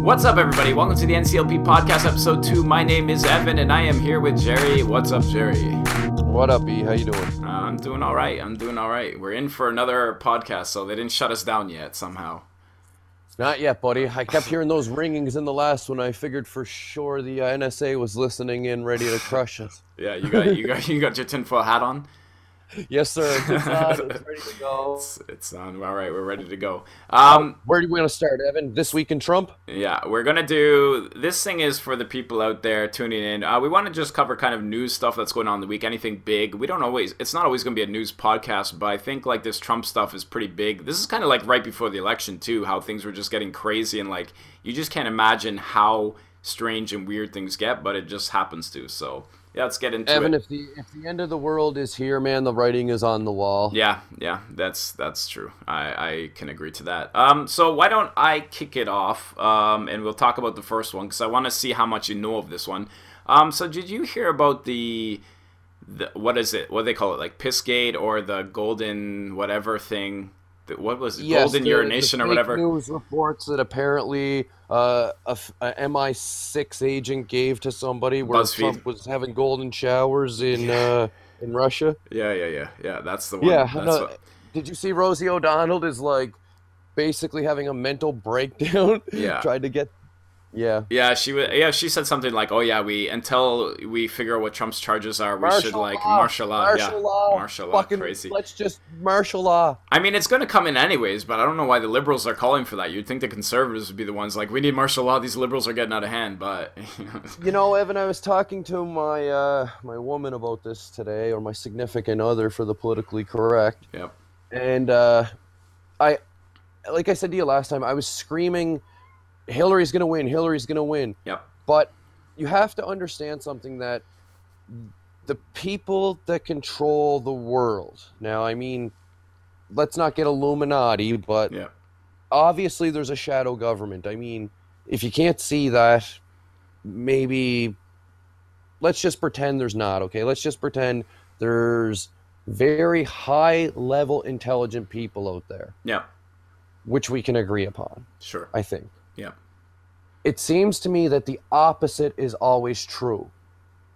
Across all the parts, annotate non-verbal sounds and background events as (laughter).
What's up, everybody? Welcome to the NCLP podcast, episode two. My name is Evan, and I am here with Jerry. What's up, Jerry? What up, E? How you doing? Uh, I'm doing all right. I'm doing all right. We're in for another podcast, so they didn't shut us down yet somehow. Not yet, buddy. I kept hearing those ringings in the last one. I figured for sure the uh, NSA was listening in, ready to crush us. Yeah, you got you got you got your tinfoil hat on. Yes, sir. It's on. It's ready to (laughs) go. It's, it's on. All right, we're ready to go. Um, Where do we want to start, Evan? This week in Trump? Yeah, we're gonna do this thing is for the people out there tuning in. Uh, we want to just cover kind of news stuff that's going on in the week, anything big. We don't always, it's not always gonna be a news podcast, but I think like this Trump stuff is pretty big. This is kind of like right before the election too, how things were just getting crazy and like you just can't imagine how strange and weird things get, but it just happens to. So let's get into Evan, it. if the if the end of the world is here, man, the writing is on the wall. Yeah, yeah, that's that's true. I, I can agree to that. Um, so why don't I kick it off? Um, and we'll talk about the first one because I want to see how much you know of this one. Um, so did you hear about the, the what is it? What do they call it? Like Pissgate or the Golden whatever thing? What was it? Yes, Golden the- urination the or whatever? News reports that apparently uh, a, a MI6 agent gave to somebody where BuzzFeed. Trump was having golden showers in uh, in Russia. Yeah, yeah, yeah, yeah. That's the one. Yeah, That's no, what- did you see Rosie O'Donnell is like basically having a mental breakdown? Yeah. (laughs) tried to get. Yeah, Yeah, she was. Yeah, she said something like, "Oh yeah, we until we figure out what Trump's charges are, we should like martial law, martial yeah, law, martial law, fucking, crazy." Let's just martial law. I mean, it's going to come in anyways, but I don't know why the liberals are calling for that. You'd think the conservatives would be the ones like, "We need martial law. These liberals are getting out of hand." But (laughs) You know, Evan, I was talking to my uh, my woman about this today, or my significant other, for the politically correct. yep, and uh, I, like I said to you last time, I was screaming, "Hillary's gonna win! Hillary's gonna win!" yep, But you have to understand something that the people that control the world. Now, I mean, let's not get Illuminati, but yep, obviously there's a shadow government. I mean, if you can't see that, maybe let's just pretend there's not, okay? Let's just pretend there's very high level intelligent people out there, yep. which we can agree upon, Sure. I think. Yep. It seems to me that the opposite is always true.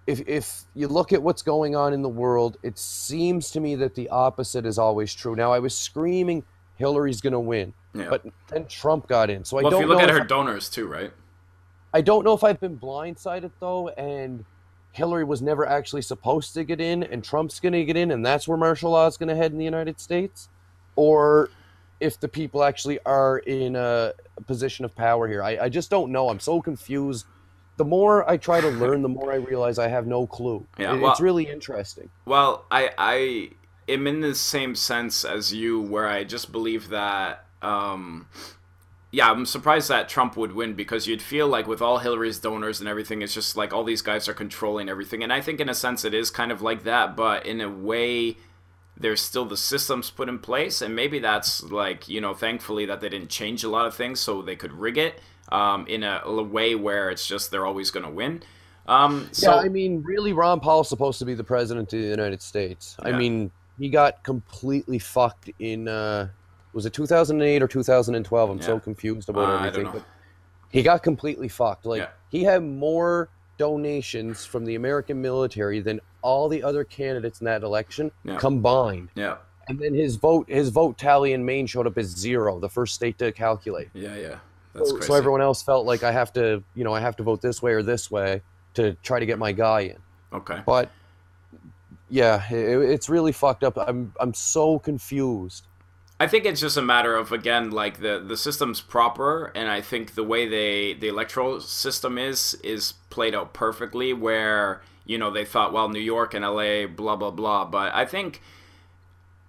If, if you look at what's going on in the world, it seems to me that the opposite is always true. Now, I was screaming, Hillary's going to win. Yeah. But then Trump got in. So I don't if you look at her donors too, right? I don't know if I've been blindsided though, and Hillary was never actually supposed to get in, and Trump's going to get in, and that's where martial law is going to head in the United States, or if the people actually are in a, position of power here. I, I just don't know. I'm so confused. The more I try to learn, the more I realize I have no clue. Yeah, well- it's really interesting. Well, I I am in the same sense as you, where I just believe that. Um, yeah, I'm surprised that Trump would win because you'd feel like with all Hillary's donors and everything, it's just like all these guys are controlling everything, and I think in a sense it is kind of like that, but in a way. There's still the systems put in place, and maybe that's like you know, thankfully that they didn't change a lot of things so they could rig it um, in a, a way where it's just they're always going to win. Um, so yeah, I mean, really, Ron Paul's supposed to be the president of the United States. I mean, he got completely fucked in. Uh, was it 2008 or 2012? I'm so confused about Uh, everything. He got completely fucked. Like Yeah. he had more donations from the American military than all the other candidates in that election Yeah. combined. yeah, And then his vote, his vote tally in Maine showed up as zero, the first state to calculate. yeah, yeah. That's So, crazy. so everyone else felt like I have to, you know, I have to vote this way or this way to try to get my guy in. okay. But yeah, it, it's really fucked up. I'm I'm so confused. I think it's just a matter of again, like the the system's proper, and I think the way they the electoral system is is played out perfectly. Where you know they thought, well, New York and L.A. blah blah blah, but I think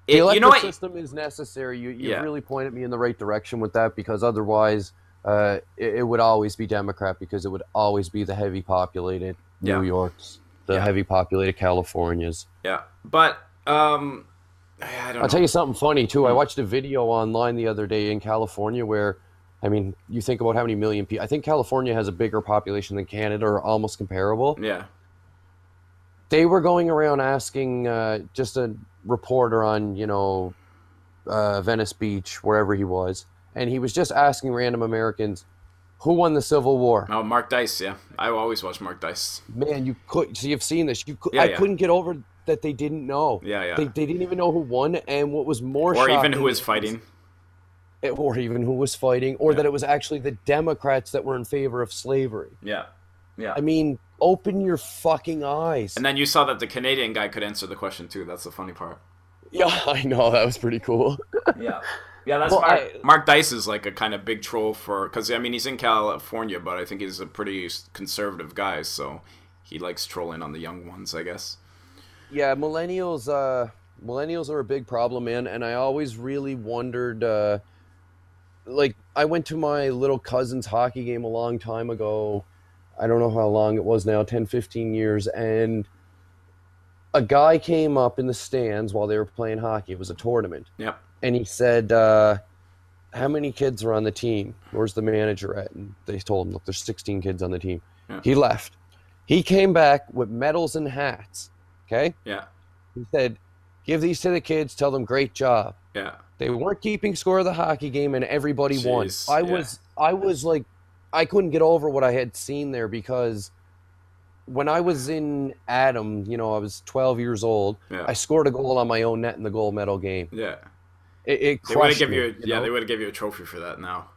The it, electoral you know system is necessary. You you Yeah. really pointed me in the right direction with that because otherwise, uh, it, it would always be Democrat because it would always be the heavy populated Yeah. New Yorks, the Yeah. heavy populated Californias. Yeah, but um, I don't I'll know. tell you something funny too. I Hmm. watched a video online the other day in California where, I mean, you think about how many million people. I think California has a bigger population than Canada, or almost comparable. yeah, they were going around asking uh, just a reporter on you know uh, Venice Beach wherever he was, and he was just asking random Americans, Who won the Civil War? Oh, Mark Dice. Yeah, I always watch Mark Dice. Man, you could. So you've seen this. You could. Yeah, I yeah. couldn't get over that they didn't know. Yeah, yeah. They, they didn't even know who won, and what was more Or even who was fighting. or even who was fighting, or Yeah. that it was actually the Democrats that were in favor of slavery. Yeah, yeah. I mean, open your fucking eyes. And then you saw that the Canadian guy could answer the question too. That's the funny part. yeah, (laughs) I know that was pretty cool. Yeah. Yeah, that's Well, Mark, I- Mark Dice is like a kind of big troll for because I mean he's in California, but I think he's a pretty conservative guy, so he likes trolling on the young ones, I guess. yeah, millennials. Uh, millennials are a big problem, man. And I always really wondered. Uh, like, I went to my little cousin's hockey game a long time ago. I don't know how long it was now 10, 15 years. And a guy came up in the stands while they were playing hockey. It was a tournament. Yep. and he said, uh, "How many kids are on the team? Where's the manager at?" And they told him, "Look, there's 16 kids on the team." He left. He came back with medals and hats. Okay, Yeah. he said, "Give these to the kids. Tell them great job." Yeah. They weren't keeping score of the hockey game, and everybody won. I yeah. was, I was like, I couldn't get over what I had seen there because when I was in Atom, you know, I was 12 years old. Yeah. I scored a goal on my own net in the gold medal game. Yeah. It, it They would have give you, you yeah, know? they would have give you a trophy for that now.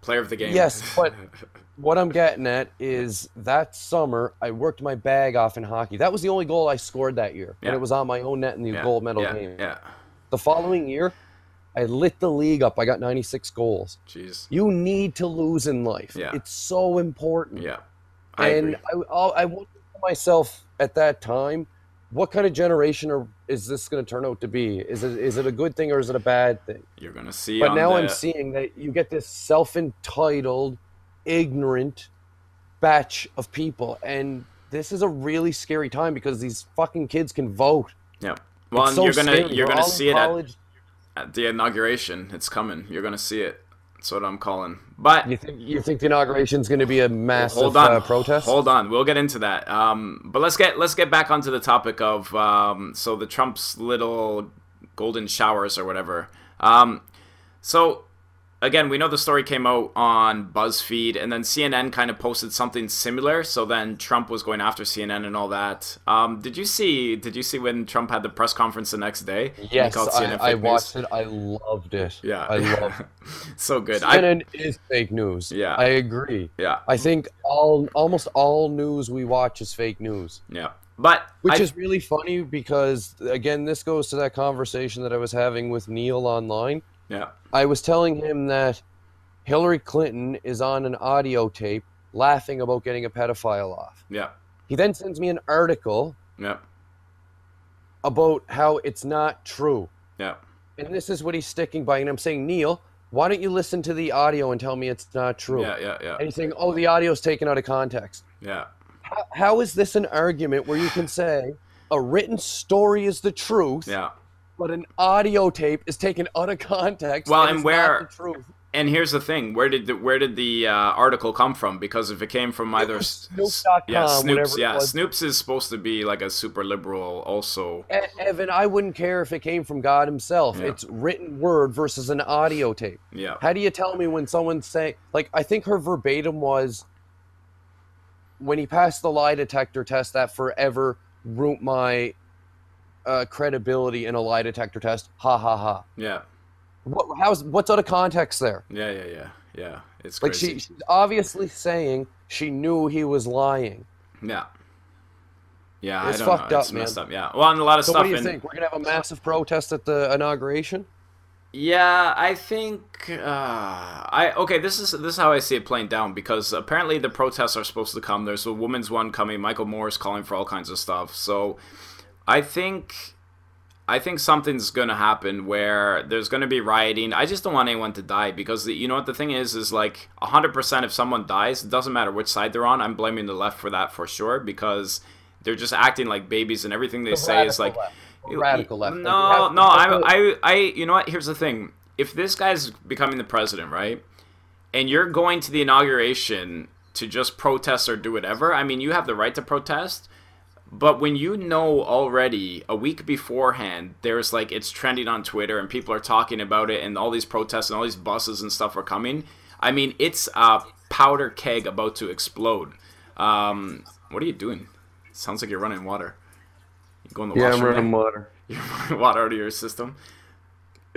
Player of the game. Yes, but (laughs) what I'm getting at is that summer I worked my bag off in hockey. That was the only goal I scored that year, Yeah. and it was on my own net in the yeah. gold medal yeah. game. Yeah. The following year, I lit the league up. I got 96 goals. Jeez. You need to lose in life. Yeah. It's so important. Yeah. I and agree. I, I wondered to myself at that time, what kind of generation are, is this going to turn out to be? Is it is it a good thing or is it a bad thing? You're gonna see. It. But now the, I'm seeing that you get this self-entitled, ignorant batch of people, and this is a really scary time because these fucking kids can vote. Yeah. Well, so you're gonna scary. you're We're gonna see it at. At the inauguration. It's coming. You're gonna see it. That's what I'm calling. But You think you think the inauguration is going to be a massive hold on, uh, protest? hold on. We'll get into that. Um, but let's get let's get back onto the topic of um, so the Trump's little golden showers or whatever. Um, so again, we know the story came out on BuzzFeed, and then CNN kind of posted something similar. So then Trump was going after CNN and all that. Um, did you see? Did you see when Trump had the press conference the next day? Yes, I, CNN I fake news? watched it. I loved it. Yeah, I love (laughs) so good. I, CNN is fake news. Yeah. I agree. yeah, I think all almost all news we watch is fake news. yeah. But Which I- is really funny because again, this goes to that conversation that I was having with Neil online. Yeah, I was telling him that Hillary Clinton is on an audio tape laughing about getting a pedophile off. yeah, He then sends me an article yeah, about how it's not true. yeah. And this is what he's sticking by. And I'm saying, Neil, why don't you listen to the audio and tell me it's not true? Yeah, yeah, yeah, And he's saying, oh, the audio's taken out of context. yeah. How, how is this an argument where you can say a written story is the truth, Yeah. But an audio tape is taken out of context? Well, and, and where- not the truth? And here's the thing: where did the, where did the uh, article come from? Because if it came from either Snopes.com, yeah, Snopes, yeah. Snopes is supposed to be like a super liberal, also. E- Evan, I wouldn't care if it came from God himself. Yeah. It's written word versus an audio tape. Yeah, How do you tell me when someone's saying, like, I think her verbatim was, when he passed the lie detector test, that forever ruined my uh, credibility in a lie detector test. Ha ha ha. yeah, What, how's, what's out of context there? yeah, yeah, yeah, yeah. It's Like, crazy. she, she's obviously saying she knew he was lying. yeah, yeah. It's I don't fucked know. up, it's man. messed up. Yeah. Well, and a lot of So, stuff. what do you in, think? We're going to have a massive protest at the inauguration? Yeah, I think uh, I okay. This is this is how I see it playing down because apparently the protests are supposed to come. There's a women's one coming. Michael Moore is calling for all kinds of stuff. So I think I think something's gonna happen where there's gonna be rioting. I just don't want anyone to die because the, you know what the thing is is like hundred percent if someone dies, it doesn't matter which side they're on. I'm blaming the left for that for sure because they're just acting like babies and everything they The say is like left. Radical left. No, no, I, I, I, you know what? Here's the thing: if this guy's becoming the president, right, and you're going to the inauguration to just protest or do whatever, I mean, you have the right to protest. But when you know already a week beforehand, there's like it's trending on Twitter and people are talking about it, and all these protests and all these buses and stuff are coming. I mean, it's a powder keg about to explode. Um, what are you doing? Sounds like you're running water. You going to the Yeah, I'm washroom running there? water. (laughs) You're running water out of your system. (laughs)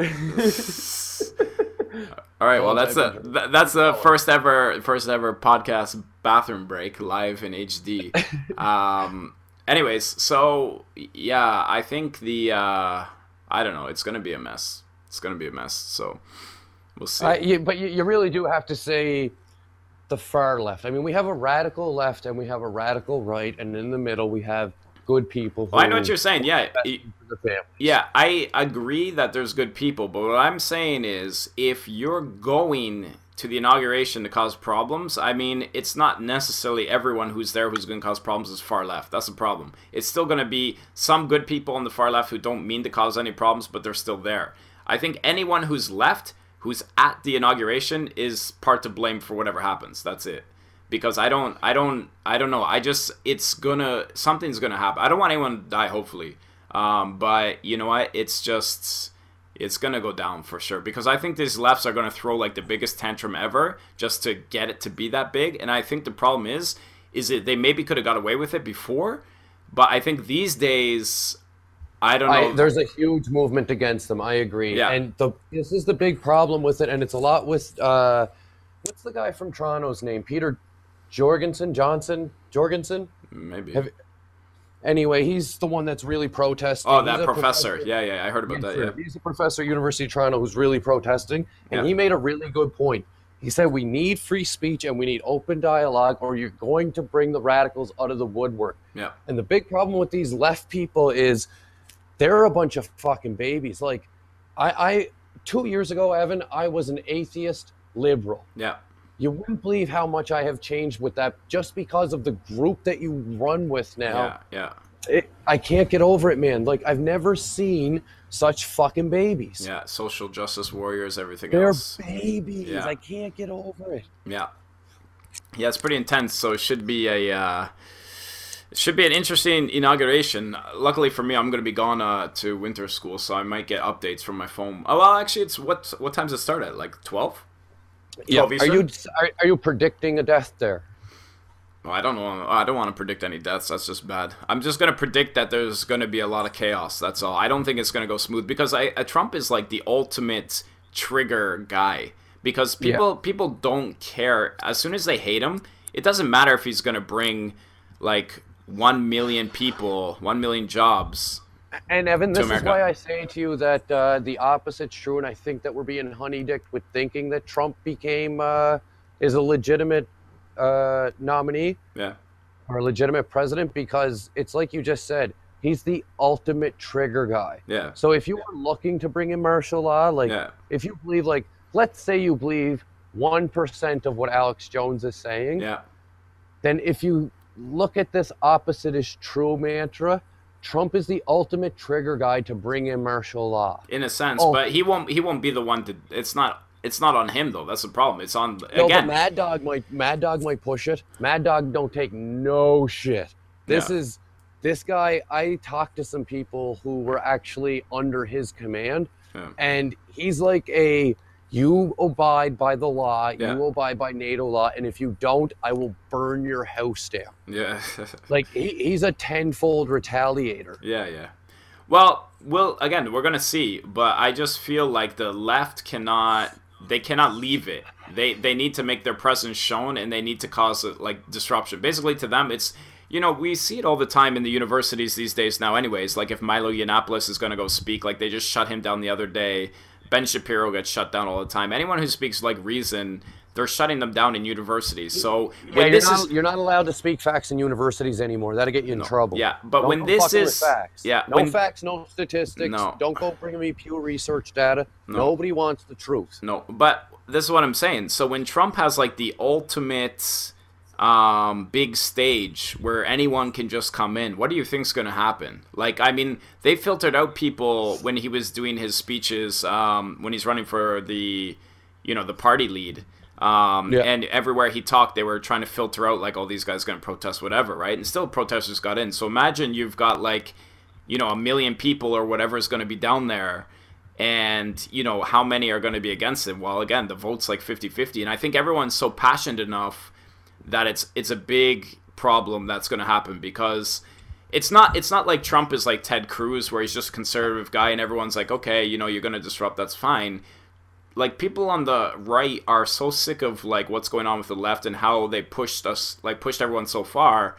All right, well that's the that's the first ever first ever podcast bathroom break live in HD. (laughs) Um, anyways, so yeah, I think the uh, I don't know, it's gonna be a mess. It's gonna be a mess. So we'll see. I, you, but you, you really do have to say the far left. I mean, we have a radical left and we have a radical right, and in the middle we have good people. Well, I know what you're saying. Yeah. Yeah, I agree that there's good people, but what I'm saying is if you're going to the inauguration to cause problems, I mean, it's not necessarily everyone who's there who's going to cause problems is far left. That's the problem. It's still going to be some good people on the far left who don't mean to cause any problems, but they're still there. I think anyone who's left, who's at the inauguration, is part to blame for whatever happens. That's it. Because I don't, I don't, I don't know. I just, it's gonna, something's gonna happen. I don't want anyone to die, hopefully. Um, but you know what? It's just it's gonna go down for sure because I think these lefts are gonna throw like the biggest tantrum ever just to get it to be that big. And I think the problem is, is it they maybe could have got away with it before, but I think these days, I don't know. I, there's a huge movement against them. I agree. Yeah. And the this is the big problem with it, and it's a lot with uh, what's the guy from Toronto's name? Peter Jorgensen Johnson Jorgensen. maybe. Have- Anyway, he's the one that's really protesting. oh, that a professor. Yeah, yeah, I heard about Yes, that. Yeah. He's a professor at University of Toronto who's really protesting, and Yeah. he made a really good point. He said we need free speech and we need open dialogue, or you're going to bring the radicals out of the woodwork. Yeah. And the big problem with these left people is they're a bunch of fucking babies. Like, I, I two years ago, Evan, I was an atheist liberal. Yeah. You wouldn't believe how much I have changed with that just because of the group that you run with now. Yeah. Yeah. It, I can't get over it, man. Like, I've never seen such fucking babies. Yeah. Social justice warriors, everything They're else. babies. Yeah. I can't get over it. Yeah. Yeah, it's pretty intense. So it should be a uh, it should be an interesting inauguration. Luckily for me, I'm going to be gone uh, to winter school, so I might get updates from my phone. Oh well, actually, it's what what time's it start at? Like twelve? Yeah. Are you are, are you predicting a death there? Well, I don't know. I don't want to predict any deaths. That's just bad. I'm just going to predict that there's going to be a lot of chaos. That's all. I don't think it's going to go smooth because I, uh, Trump is like the ultimate trigger guy. Because people people don't care. As soon as they hate him, it doesn't matter if he's going to bring like one million people, one million jobs. And Evan, this is why I say to you that uh, the opposite's true, and I think that we're being honeydicked with thinking that Trump became uh, is a legitimate uh, nominee. Yeah, or a legitimate president because it's like you just said, he's the ultimate trigger guy. yeah, So if you are looking to bring in martial law, like yeah, if you believe, like let's say you believe one percent of what Alex Jones is saying, yeah. then if you look at this opposite is true mantra, Trump is the ultimate trigger guy to bring in martial law. In a sense, Oh. but he won't. He won't be the one to. It's not. It's not on him though. That's the problem. It's on No, again. but Mad Dog might Mad Dog might push it. Mad Dog don't take no shit. This Yeah. is this guy. I talked to some people who were actually under his command, Yeah. and he's like a you abide by the law, Yeah. you abide by NATO law, and if you don't, I will burn your house down. yeah. (laughs) Like he, he's a tenfold retaliator. Yeah, yeah. Well, well, again, we're gonna see, but I just feel like the left cannot. They cannot leave it. They they need to make their presence shown, and they need to cause like disruption. Basically, to them, it's you know we see it all the time in the universities these days now. Anyways, like if Milo Yiannopoulos is gonna go speak, like they just shut him down the other day. Ben Shapiro gets shut down all the time. Anyone who speaks like reason, they're shutting them down in universities. So Yeah, you're, this not, is you're not allowed to speak facts in universities anymore. That'll get you in trouble. yeah, but Don't when this is facts. yeah, no when- facts, no statistics. No. Don't go bringing me Pew Research data. No. Nobody wants the truth. No, but this is what I'm saying. So when Trump has like the ultimate um, big stage where anyone can just come in, what do you think's going to happen? Like, I mean, they filtered out people when he was doing his speeches um, when he's running for the, you know, the party lead. Um, Yeah. And everywhere he talked, they were trying to filter out like all these guys going to protest, whatever, right? And still, protesters got in. So imagine you've got like, you know, a million people or whatever is going to be down there and you know how many are going to be against it well again the vote's like 50-50 and i think everyone's so passionate enough that it's it's a big problem that's going to happen because it's not it's not like trump is like ted cruz where he's just a conservative guy and everyone's like okay you know you're going to disrupt that's fine like people on the right are so sick of like what's going on with the left and how they pushed us like pushed everyone so far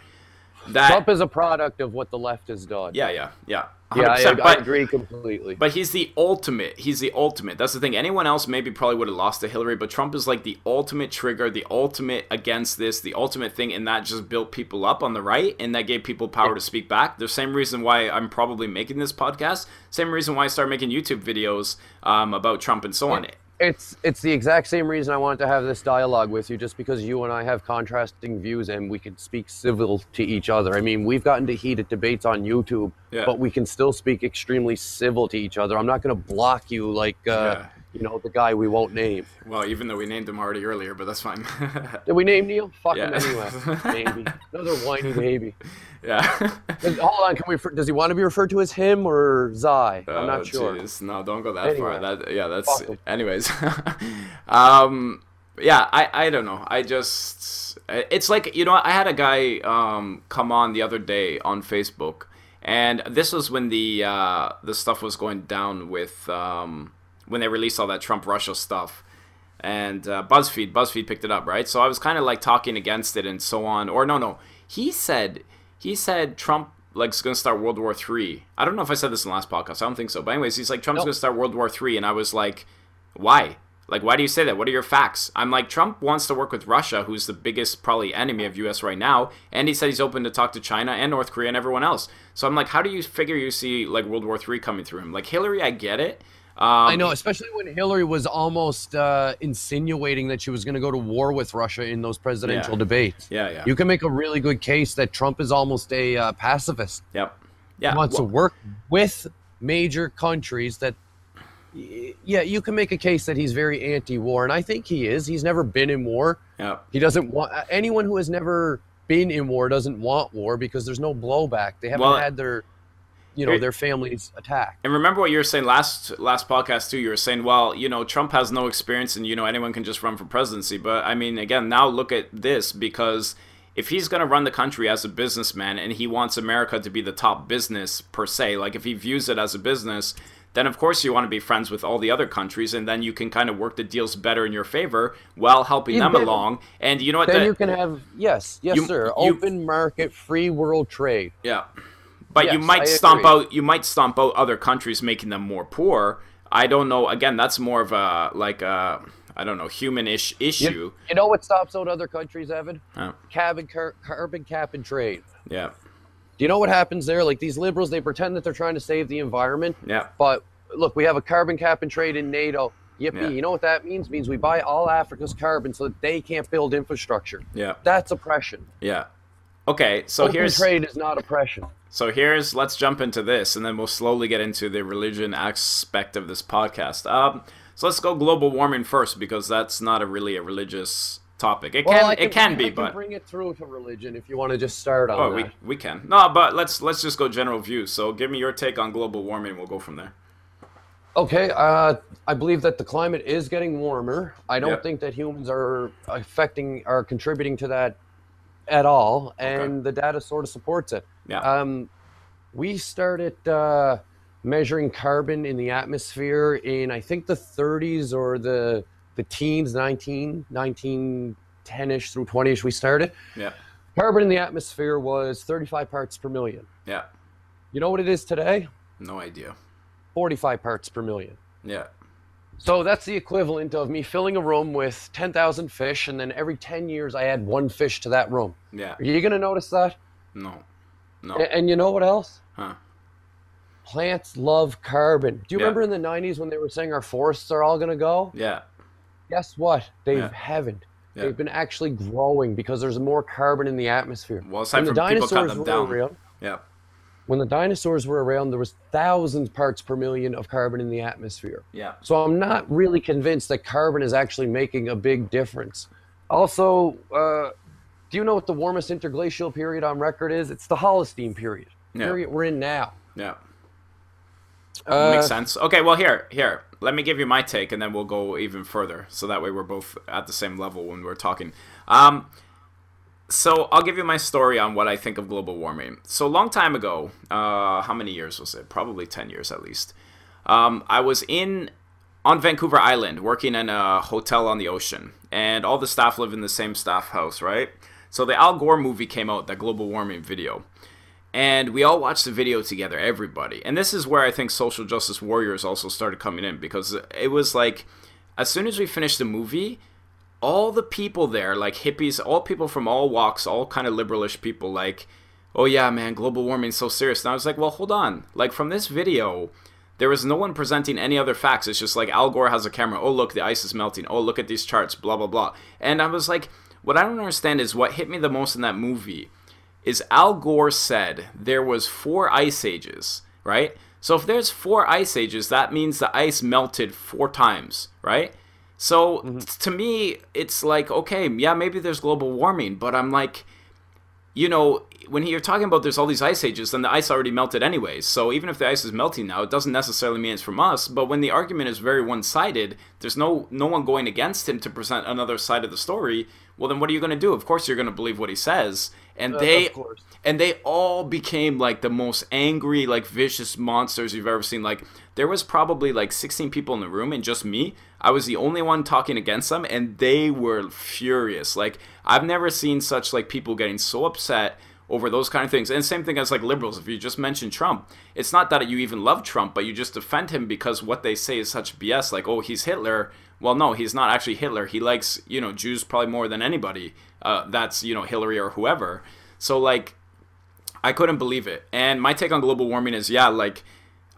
that Trump is a product of what the left has done. yeah yeah yeah yeah, I, 100%, I agree completely. but he's the ultimate. He's the ultimate. That's the thing. Anyone else maybe probably would have lost to Hillary, but Trump is like the ultimate trigger, the ultimate against this, the ultimate thing, and that just built people up on the right, and that gave people power to speak back. The same reason why I'm probably making this podcast. Same reason why I started making YouTube videos um, about Trump and so on. It's it's the exact same reason I wanted to have this dialogue with you, just because you and I have contrasting views and we can speak civil to each other. I mean, we've gotten to heated debates on YouTube, Yeah. but we can still speak extremely civil to each other. I'm not going to block you like uh, Yeah. You know the guy we won't name. Well, even though we named him already earlier, but that's fine. (laughs) Did we name Neil? Fuck him anyway. (laughs) Baby, another whiny baby. yeah. (laughs) Hold on, can we? refer- Does he want to be referred to as him or Zai? I'm Oh, not sure. No, don't go that far. That yeah, that's anyways. um yeah, I I don't know. I just it's like, you know, I had a guy um come on the other day on Facebook and this was when the uh the stuff was going down with um when they released all that Trump Russia stuff. And uh, BuzzFeed, BuzzFeed picked it up, right? So I was kind of like talking against it and so on. Or no, no, he said he said Trump like is going to start World War Three. I don't know if I said this in the last podcast. I don't think so. But anyways, he's like Trump's Nope. going to start World War Three, and I was like, why? Like, why do you say that? What are your facts? I'm like, Trump wants to work with Russia, who's the biggest probably enemy of U.S. right now, and he said he's open to talk to China and North Korea and everyone else. So I'm like, how do you figure you see like World War Three coming through him? Like Hillary, I get it. Um, I know, especially when Hillary was almost uh, insinuating that she was going to go to war with Russia in those presidential Yeah. debates. Yeah, yeah. You can make a really good case that Trump is almost a uh, pacifist. Yep. Yeah. He wants well- to work with major countries that. Yeah, you can make a case that he's very anti-war, and I think he is. He's never been in war. yeah. He doesn't want anyone who has never been in war doesn't want war because there's no blowback. They haven't Well, had their, you know, their families attacked. And remember what you were saying last last podcast too. You were saying, well, you know, Trump has no experience, and you know, anyone can just run for presidency. But I mean, again, now look at this because if he's going to run the country as a businessman and he wants America to be the top business per se, like if he views it as a business, then of course you want to be friends with all the other countries, and then you can kind of work the deals better in your favor while helping Yeah, them then- along. And you know what? Then the- you can have yes, yes, You- sir. you- Open market, free world trade. Yeah. But you might I stomp agree. out you might stomp out other countries making them more poor. I don't know. Again, that's more of a like a I don't know, human-ish issue. You, you know what stops out other countries, Evan? Uh, Cabin, car, carbon cap and trade. yeah. Do you know what happens there? Like these liberals, they pretend that they're trying to save the environment, Yeah. but look, we have a carbon cap and trade in NATO. Yippee! Yeah. You know what that means? means we buy all Africa's carbon so that they can't build infrastructure. Yeah. That's oppression. Yeah. Okay, so Open here's trade is not oppression. so here's let's jump into this and then we'll slowly get into the religion aspect of this podcast. Um so let's go global warming first because that's not a really a religious topic. It can, I it can I be, can but bring it through to religion if you want to just start on oh, that. we we can. No, but let's let's just go general views. So give me your take on global warming. We'll go from there. Okay, uh, I believe that the climate is getting warmer. I don't Yep. think that humans are affecting, are contributing to that at all, and the data sort of supports it. Yeah. Um, we started uh, measuring carbon in the atmosphere in, I think, the 30s or the the teens, 19, 1910-ish through 20ish. We started. yeah. Carbon in the atmosphere was 35 parts per million. Yeah. You know what it is today? No idea. 45 parts per million. Yeah. So that's the equivalent of me filling a room with 10,000 fish, and then every 10 years I add one fish to that room. Yeah. Are you going to notice that? No. No. A- And you know what else? Huh. Plants love carbon. Do you Yeah. remember in the 90s when they were saying our forests are all going to go? Yeah. Guess what? They Yeah. haven't. Yeah. They've been actually growing because there's more carbon in the atmosphere. Well, when aside the from people cut dinosaurs them down. around, Yeah. When the dinosaurs were around, there was thousands parts per million of carbon in the atmosphere. Yeah. So I'm not really convinced that carbon is actually making a big difference. Also, uh, do you know what the warmest interglacial period on record is? It's the Holocene period. Yeah. Period we're in now. Yeah. Uh, Makes sense. Okay, well here, here. Let me give you my take, and then we'll go even further, so that way we're both at the same level when we're talking. Um, so I'll give you my story on what I think of global warming. So a long time ago, uh, how many years was it? Probably ten years at least. Um, I was in on Vancouver Island working in a hotel on the ocean, and all the staff live in the same staff house, right? So the Al Gore movie came out, that global warming video and we all watched the video together everybody and this is where i think social justice warriors also started coming in because it was like as soon as we finished the movie all the people there like hippies all people from all walks all kind of liberalish people like oh yeah man global warming's so serious. And i was like well hold on. Like from this video there was no one presenting any other facts. It's just like al gore has a camera. Oh look the ice is melting. Oh look at these charts blah blah blah. And i was like what i don't understand is what hit me the most in that movie is Al Gore said there was four ice ages, right? So if there's four ice ages, that means the ice melted four times, right? So mm-hmm. to me, it's like okay, yeah, maybe there's global warming, but I'm like, you know, when you're talking about there's all these ice ages, then the ice already melted anyways. So even if the ice is melting now, it doesn't necessarily mean it's from us. But when the argument is very one-sided, there's no no one going against him to present another side of the story. Well, then what are you going to do? Of course, you're going to believe what he says, and uh, they and they all became like the most angry, like vicious monsters you've ever seen. Like there was probably like 16 people in the room, and just me. I was the only one talking against them, and they were furious. Like I've never seen such like people getting so upset over those kind of things. And same thing as like liberals. If you just mention Trump, it's not that you even love Trump, but you just defend him because what they say is such BS. Like, oh, he's Hitler. Well, no, he's not actually Hitler. He likes you know Jews probably more than anybody. Uh, that's you know Hillary or whoever. So like, I couldn't believe it. And my take on global warming is yeah, like.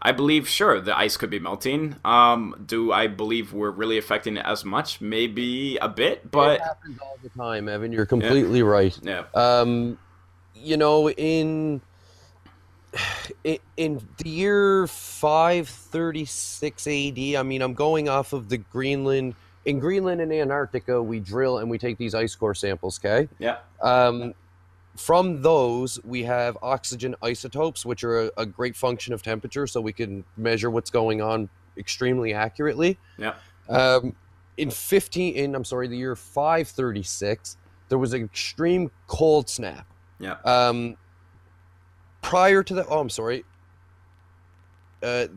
I believe, sure, the ice could be melting. Um, do I believe we're really affecting it as much? Maybe a bit, but it happens all the time, Evan. You're completely yeah. right. Yeah. Um, you know, in in the year 536 AD, I mean, I'm going off of the Greenland. In Greenland and Antarctica, we drill and we take these ice core samples, okay? Yeah. Um, from those, we have oxygen isotopes, which are a, a, great function of temperature, so we can measure what's going on extremely accurately. Yeah. Um, in 15, in I'm sorry, the year 536, there was an extreme cold snap yeah. Um, prior to that, oh, I'm sorry. Uh,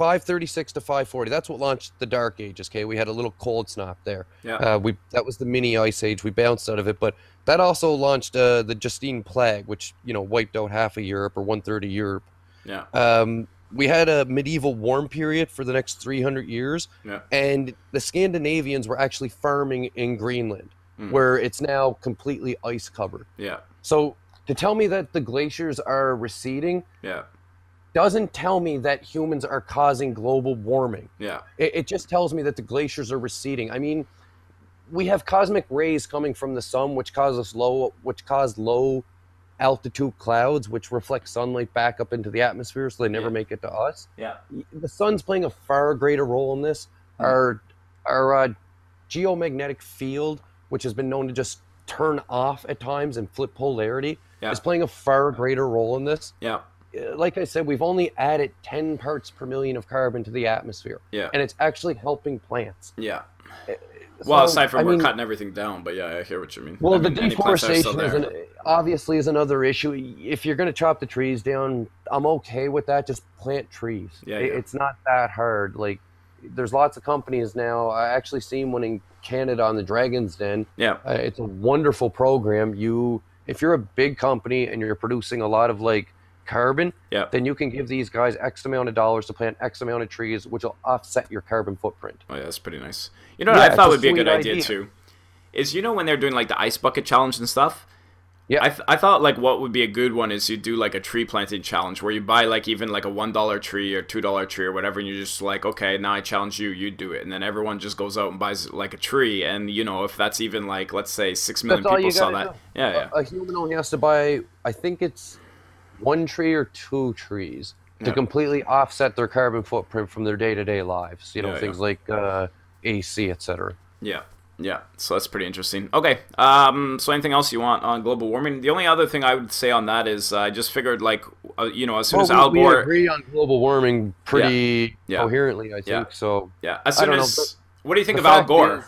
536 to 540. That's what launched the Dark Ages. Okay, we had a little cold snap there. Yeah. Uh, we that was the mini ice age. We bounced out of it, but that also launched uh, the Justine Plague, which you know wiped out half of Europe or one third of Europe. Yeah. Um, we had a medieval warm period for the next 300 years, yeah. and the Scandinavians were actually farming in Greenland, mm. where it's now completely ice covered. Yeah. So to tell me that the glaciers are receding, yeah, doesn't tell me that humans are causing global warming. Yeah, it, it just tells me that the glaciers are receding. I mean, we have cosmic rays coming from the sun, which causes low, which cause low altitude clouds, which reflect sunlight back up into the atmosphere, so they never yeah. make it to us. Yeah, the sun's playing a far greater role in this. Mm. Our our uh, geomagnetic field, which has been known to just turn off at times and flip polarity yeah. is playing a far greater role in this. Yeah. Uh, like I said, we've only added 10 parts per million of carbon to the atmosphere. Yeah. And it's actually helping plants. Yeah. Uh, so, well, aside from I we're mean, cutting everything down, but yeah, I hear what you mean. Well, I mean, the deforestation is an, obviously is another issue. If you're going to chop the trees down, I'm okay with that. Just plant trees. Yeah, yeah. It's not that hard. Like, there's lots of companies now. I actually seen one in Canada on the Dragon's Den. Yeah, uh, it's a wonderful program. You, if you're a big company and you're producing a lot of like carbon, yeah. then you can give these guys X amount of dollars to plant X amount of trees, which will offset your carbon footprint. Oh yeah, that's pretty nice. You know what yeah, I thought would be a good idea, idea too? Is you know when they're doing like the ice bucket challenge and stuff, yeah, I, th- I thought like what would be a good one is you do like a tree planting challenge where you buy like even like a one dollar tree or two dollar tree or whatever, and you're just like, okay, now I challenge you, you do it, and then everyone just goes out and buys like a tree, and you know if that's even like let's say six million that's people saw that, yeah, yeah. A, a, human only has to buy, I think it's one tree or two trees to yeah. completely offset their carbon footprint from their day to day lives. You know, yeah, things yeah. like uh, AC, etc. Yeah. Yeah, so that's pretty interesting. Okay, um, so anything else you want on global warming? The only other thing I would say on that is uh, I just figured, like, uh, you know, as soon Well, as we, Al we agree on global warming pretty coherently, I think. So yeah, as soon know, as, but what do you think of Al Gore?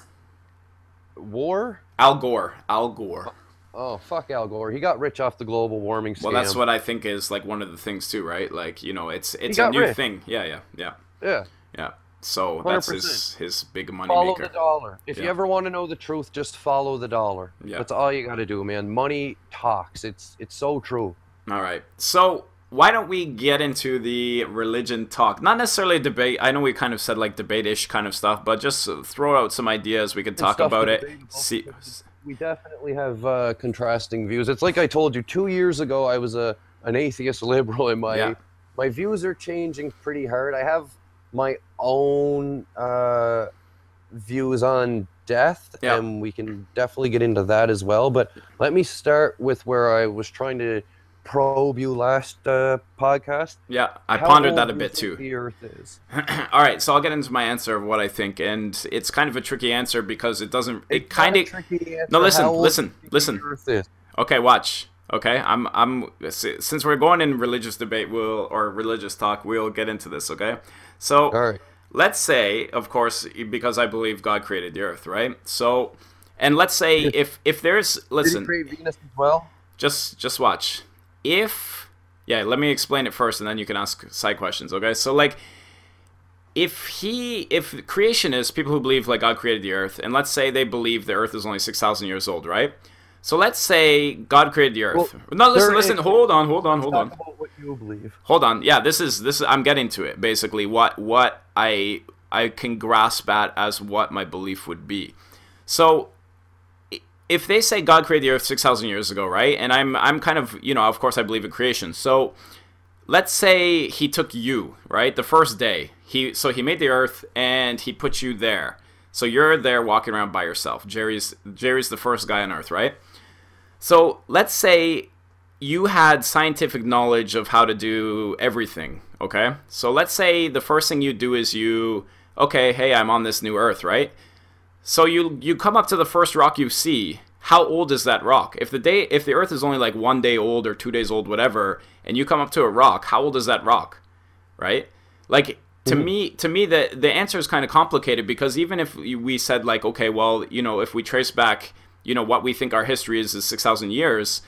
is- war? Al Gore, Al Gore. Oh fuck Al Gore. He got rich off the global warming scam. Well, that's what I think is like one of the things too, right? Like, you know, it's it's a new rich. thing. Yeah, yeah, yeah, Yeah. yeah. So that's his 100%. his big money Follow maker. the dollar. If you ever want to know the truth, just follow the dollar. Yeah. That's all you got to do, man. Money talks. It's it's so true. All right. So why don't we get into the religion talk? Not necessarily a debate. I know we kind of said like debate-ish kind of stuff, but just throw out some ideas. We could talk about it. See, We definitely have uh, contrasting views. It's like I told you two years ago. I was a an atheist (laughs) liberal, and my Yeah. my views are changing pretty hard. I have my own uh, views on death, Yeah. and we can definitely get into that as well. But let me start with where I was trying to probe you last uh, podcast. yeah, I How pondered that a bit too. The Earth is. (clears throat) All right, so I'll get into my answer of what I think, and it's kind of a tricky answer because it doesn't. It It's kind of. tricky answer. No, listen, How listen, do you think listen. The Earth is. Okay, watch. Okay, I'm I'm since we're going in religious debate, we'll or religious talk, we'll get into this. Okay, so All right. let's say, of course, because I believe God created the earth, right? So, and let's say if if there's Did listen, he create Venus as well? just just watch. If yeah, let me explain it first, and then you can ask side questions. Okay, so like. If he, if creationists, people who believe like God created the earth, and let's say they believe the earth is only six thousand years old, right? So let's say God created the earth. Well, no, listen, listen, is- hold on, hold on, hold on what you believe. hold on yeah this is this is i'm getting to it basically what what i i can grasp at as what my belief would be so if they say god created the earth 6000 years ago right? And i'm i'm kind of you know of course i believe in creation. So let's say he took you right? The first day he so he made the earth and he put you there. So you're there walking around by yourself. Jerry's jerry's the first guy on earth right? So let's say you had scientific knowledge of how to do everything, okay? So let's say the first thing you do is you, okay, hey, I'm on this new earth, right? So you you come up to the first rock you see. How old is that rock? If the day if the earth is only like 1 day old or 2 days old whatever, and you come up to a rock, how old is that rock? Right? Like to mm-hmm. me to me the the answer is kind of complicated because even if we said like okay, well, you know, if we trace back, you know, what we think our history is is 6000 years,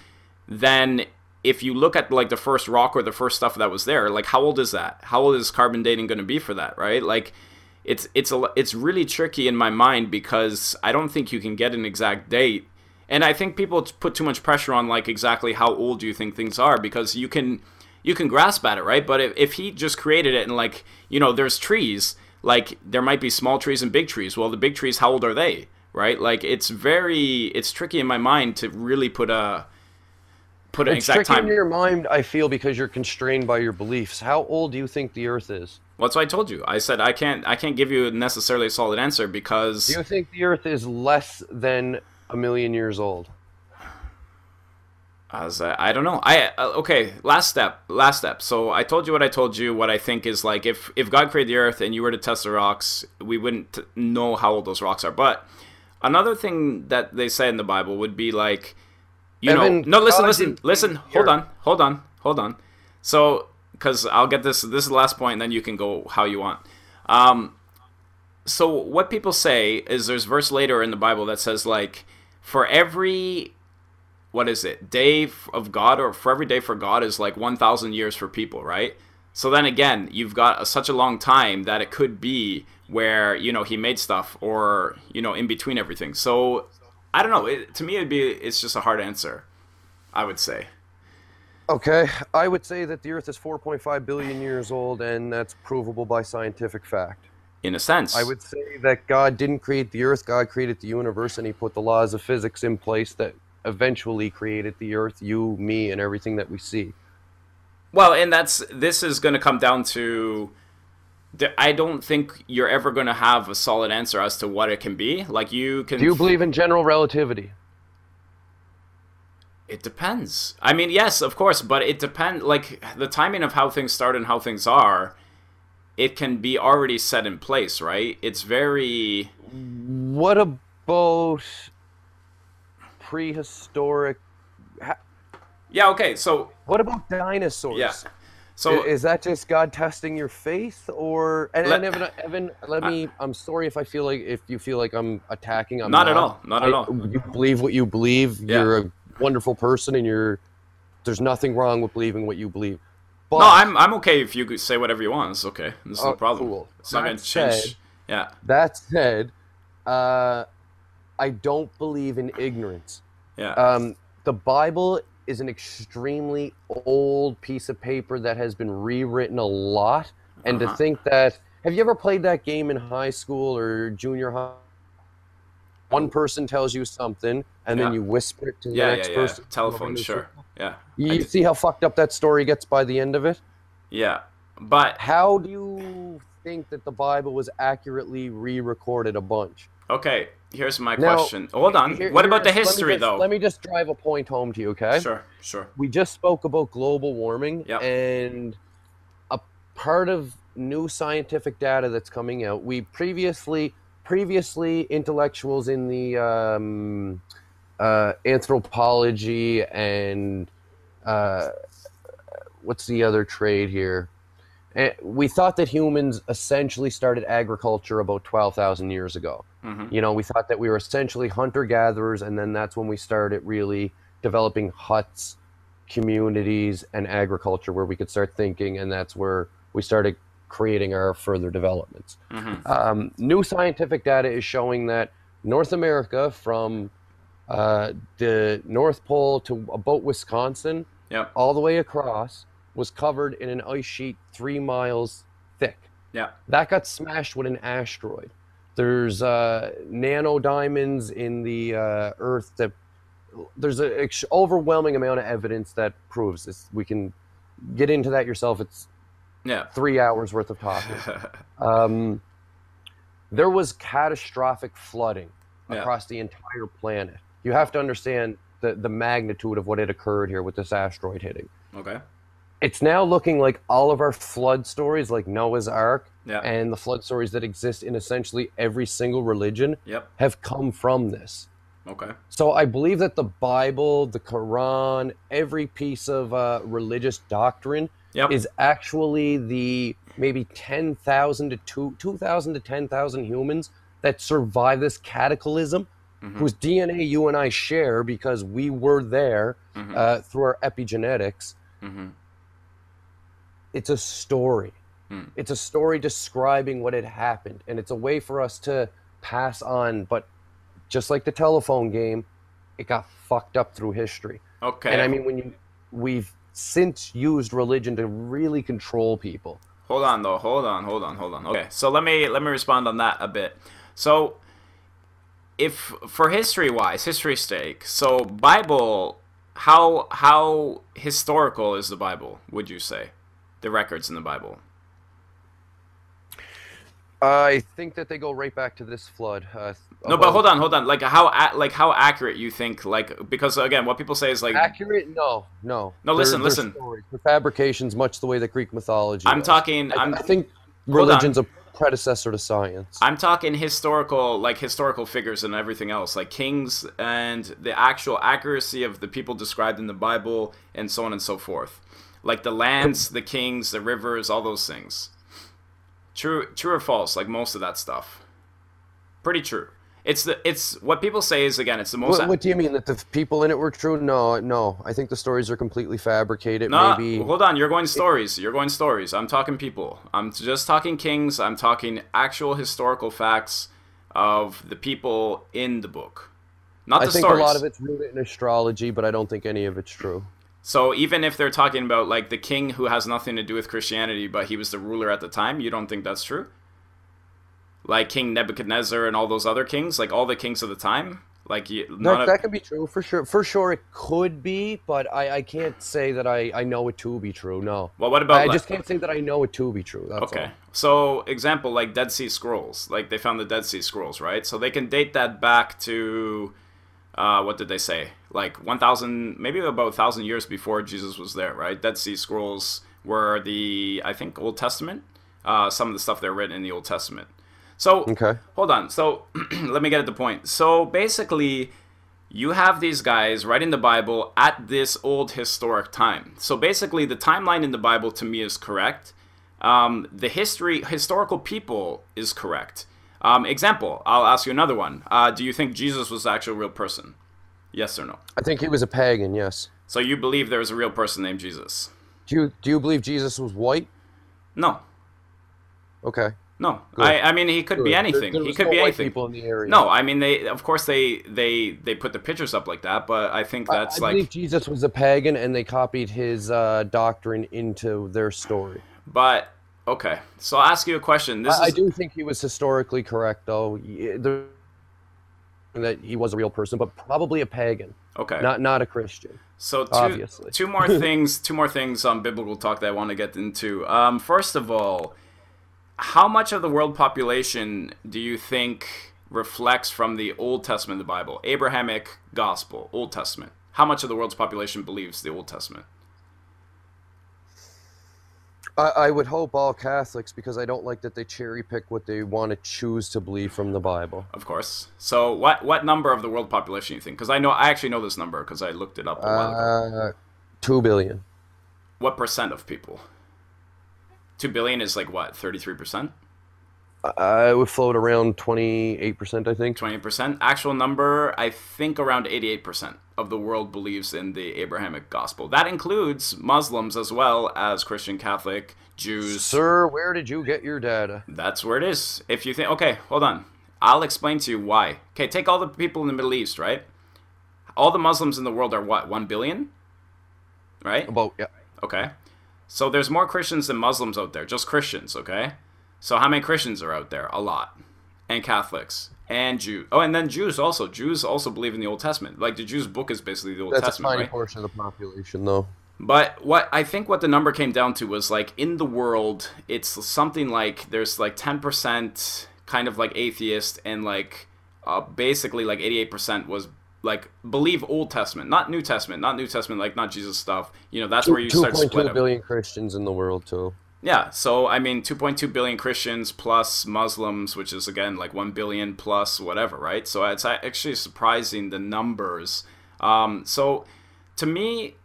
then if you look at like the first rock or the first stuff that was there, like how old is that? How old is carbon dating going to be for that, right? Like it's it's a it's really tricky in my mind because I don't think you can get an exact date. And I think people put too much pressure on like exactly how old do you think things are because you can you can grasp at it, right? But if, if he just created it and like, you know, there's trees, like there might be small trees and big trees. Well, the big trees, how old are they? Right? Like it's very it's tricky in my mind to really put a put an It's exact tricky time. in your mind, I feel, because you're constrained by your beliefs. How old do you think the Earth is? Well, that's I told you. I said I can't I can't give you necessarily a solid answer because Do you think the Earth is less than a million years old? As I, I don't know. I uh, okay. Last step. Last step. So I told you what I told you. What I think is like if if God created the Earth and you were to test the rocks, we wouldn't know how old those rocks are. But another thing that they say in the Bible would be like, you Evan, know, no. Listen, listen, listen. Hold on, hold on, hold on. So because I'll get this. This is the last point, and then you can go how you want. Um, so what people say is there's verse later in the Bible that says like for every what is it day of God or for every day for God is like 1000 years for people right so then again you've got a, such a long time that it could be where you know he made stuff or you know in between everything so I don't know it, to me it'd be it's just a hard answer I would say Okay, I would say that the Earth is 4.5 billion years old, and that's provable by scientific fact. in a sense I would say that God didn't create the Earth, God created the universe, and He put the laws of physics in place that eventually created the Earth, you, me, and everything that we see. Well, and that's this is going to come down to. I don't think you're ever going to have a solid answer as to what it can be. Like you can. Do you believe in general relativity? It depends. I mean, yes, of course, but it depends. Like the timing of how things start and how things are, it can be already set in place, right? It's very. What about prehistoric? Yeah. Okay. So What about dinosaurs? yeah. So is that just God testing your faith, or and, Let- and Evan, Evan, let me. I'm sorry if I feel like if you feel like I'm attacking. I'm Not at all, not at I- all. You believe what you believe. Yeah. You're a wonderful person, and you're. There's nothing wrong with believing what you believe. But, no, I'm I'm okay if you could say whatever you want. It's okay. There's no Oh, problem. cool. It's not gonna That change. yeah. That said, uh, I don't believe in ignorance. Yeah. Um, the Bible is an extremely old piece of paper that has been rewritten a lot. And Uh-huh. to think that, have you ever played that game in high school or junior high? One person tells you something, and Yeah. then you whisper it to the yeah. next Yeah. Yeah. person. Telephone. Sure. Yeah. You see how fucked up that story gets by the end of it? Yeah. But How do you think that the Bible was accurately re-recorded a bunch? okay. Here's my Now, question. Hold on. Here- what about the here's- let history just- though? Let me just drive a point home to you, okay? Sure. Sure. We just spoke about global warming, Yep. and a part of new scientific data that's coming out. We previously, previously, intellectuals in the um, uh, anthropology and uh, what's the other trade here? Eh, We thought that humans essentially started agriculture about twelve thousand years ago. hmm You know, we thought that we were essentially hunter gatherers, and then that's when we started really developing huts, communities, and agriculture where we could start thinking, and that's where we started creating our further developments. hmm Um, new scientific data is showing that North America, from uh, the North Pole to about Wisconsin, Yep. all the way across, was covered in an ice sheet three miles thick. Yeah. That got smashed with an asteroid. There's uh, nano diamonds in the uh, Earth that there's an ex- overwhelming amount of evidence that proves this. We can get into that yourself. It's Yeah. three hours worth of talking. (laughs) Um, there was catastrophic flooding Yeah. across the entire planet. You have to understand the, the magnitude of what had occurred here with this asteroid hitting. okay. It's now looking like all of our flood stories, like Noah's Ark, Yeah. and the flood stories that exist in essentially every single religion, Yep. have come from this. Okay. So I believe that the Bible, the Quran, every piece of uh, religious doctrine Yep. is actually the maybe 10,000 to 2 2,000 to 10,000 humans that survive this cataclysm Mhm. whose DNA you and I share because we were there Mhm. uh, through our epigenetics. Mhm. It's a story. Hmm. It's a story describing what had happened and it's a way for us to pass on but just like the telephone game it got fucked up through history. Okay. And I mean when you we've since used religion to really control people. Hold on though. Hold on. Hold on. Hold on. Okay. So let me let me respond on that a bit. So if for history wise, history stake. so Bible how how historical is the Bible, would you say? The records in the Bible. I think that they go right back to this flood. Uh, No, but hold on, hold on. Like how a- like how accurate you think like because again, what people say is like Accurate? No, no. No, listen, They're- listen. They're fabrications, much the way that Greek mythology. I'm was. talking I, I'm I think religion's a predecessor to science. I'm talking historical, like historical figures and everything else, like kings and the actual accuracy of the people described in the Bible and so on and so forth. Like the lands, the kings, the rivers, all those things. True, true or false? Like most of that stuff. Pretty true. It's the it's what people say is again. It's the most. What, what do you mean that the people in it were true? No, no. I think the stories are completely fabricated. No, Maybe hold on. You're going stories. You're going stories. I'm talking people. I'm just talking kings. I'm talking actual historical facts of the people in the book, not the I think stories. a lot of it's rooted in astrology, but I don't think any of it's true. So even if they're talking about like the king who has nothing to do with Christianity, but he was the ruler at the time, you don't think that's true? Like King Nebuchadnezzar and all those other kings, like all the kings of the time, like you, none That, can be true for sure. For sure, it could be, but I, I can't say that I, I know it to be true. No, well, what about I like- just can't say that I know it to be true. That's Okay. all. So, example like Dead Sea Scrolls, like they found the Dead Sea Scrolls, right? So they can date that back to uh, what did they say? Like 1000 maybe about 1000 years before Jesus was there, right? Dead Sea Scrolls were the I think Old Testament. Uh, some of the stuff they're written in the Old Testament. So Okay. hold on. So (clears throat) let me get at the point. So basically, you have these guys writing the Bible at this old historic time. So basically, the timeline in the Bible to me is correct. Um, the history, historical people is correct. Um, example, I'll ask you another one. Uh, do you think Jesus was actually a real person? Yes or no? I think he was a pagan. Yes. So you believe there was a real person named Jesus? Do you do you believe Jesus was white? No, Okay. no. Good. I, I mean, he could be anything. there he could no be anything. People in the area. No, I mean they. Of course they they they put the pictures up like that, but I think I- that's I, like. believe Jesus was a pagan, and they copied his uh, doctrine into their story. But okay, so I'll ask you a question. This I, I do think he was historically correct, though. There- That he was a real person, but probably a pagan, okay. not not a Christian. so two obviously. two more (laughs) things. Two more things on biblical talk that I want to get into. Um, first of all, how much of the world population do you think reflects from the Old Testament of the Bible, Abrahamic gospel, Old Testament? How much of the world's population believes the Old Testament? I, I would hope all Catholics, because I don't like that they cherry pick what they want to choose to believe from the Bible. Of course. So what what number of the world population do you think? Because I know I actually know this number because I looked it up a while ago. Uh, two billion. What percent of people? Two billion is like what? Thirty three percent? I would float around twenty eight percent. I think. Twenty percent? Actual number, I think around eighty eight percent of the world believes in the Abrahamic gospel. That includes Muslims as well as Christian Catholic, Jews. Sir, where did you get your data? That's where it is. If you think, okay, hold on. I'll explain to you why. Okay, take all the people in the Middle East, right? All the Muslims in the world are what? One billion? Right? About yeah. Okay. So there's more Christians than Muslims out there, just Christians, okay? So how many Christians are out there? A lot. And Catholics. And Jews. Oh, and then Jews also. Jews also believe in the Old Testament. Like the Jews' book is basically the Old That's a Testament, tiny right? portion of the population, though. But what I think what the number came down to was like in the world, it's something like there's like 10% kind of like atheist and like uh, basically like 88% was like believe Old Testament, not New Testament, not New Testament, like not Jesus stuff. You know, that's where you Two start point two splitting. billion Christians in the world too. Yeah, so I mean, 2.2 billion Christians plus Muslims, which is again like 1 billion plus whatever, right? So it's actually surprising the numbers. Um, so to me,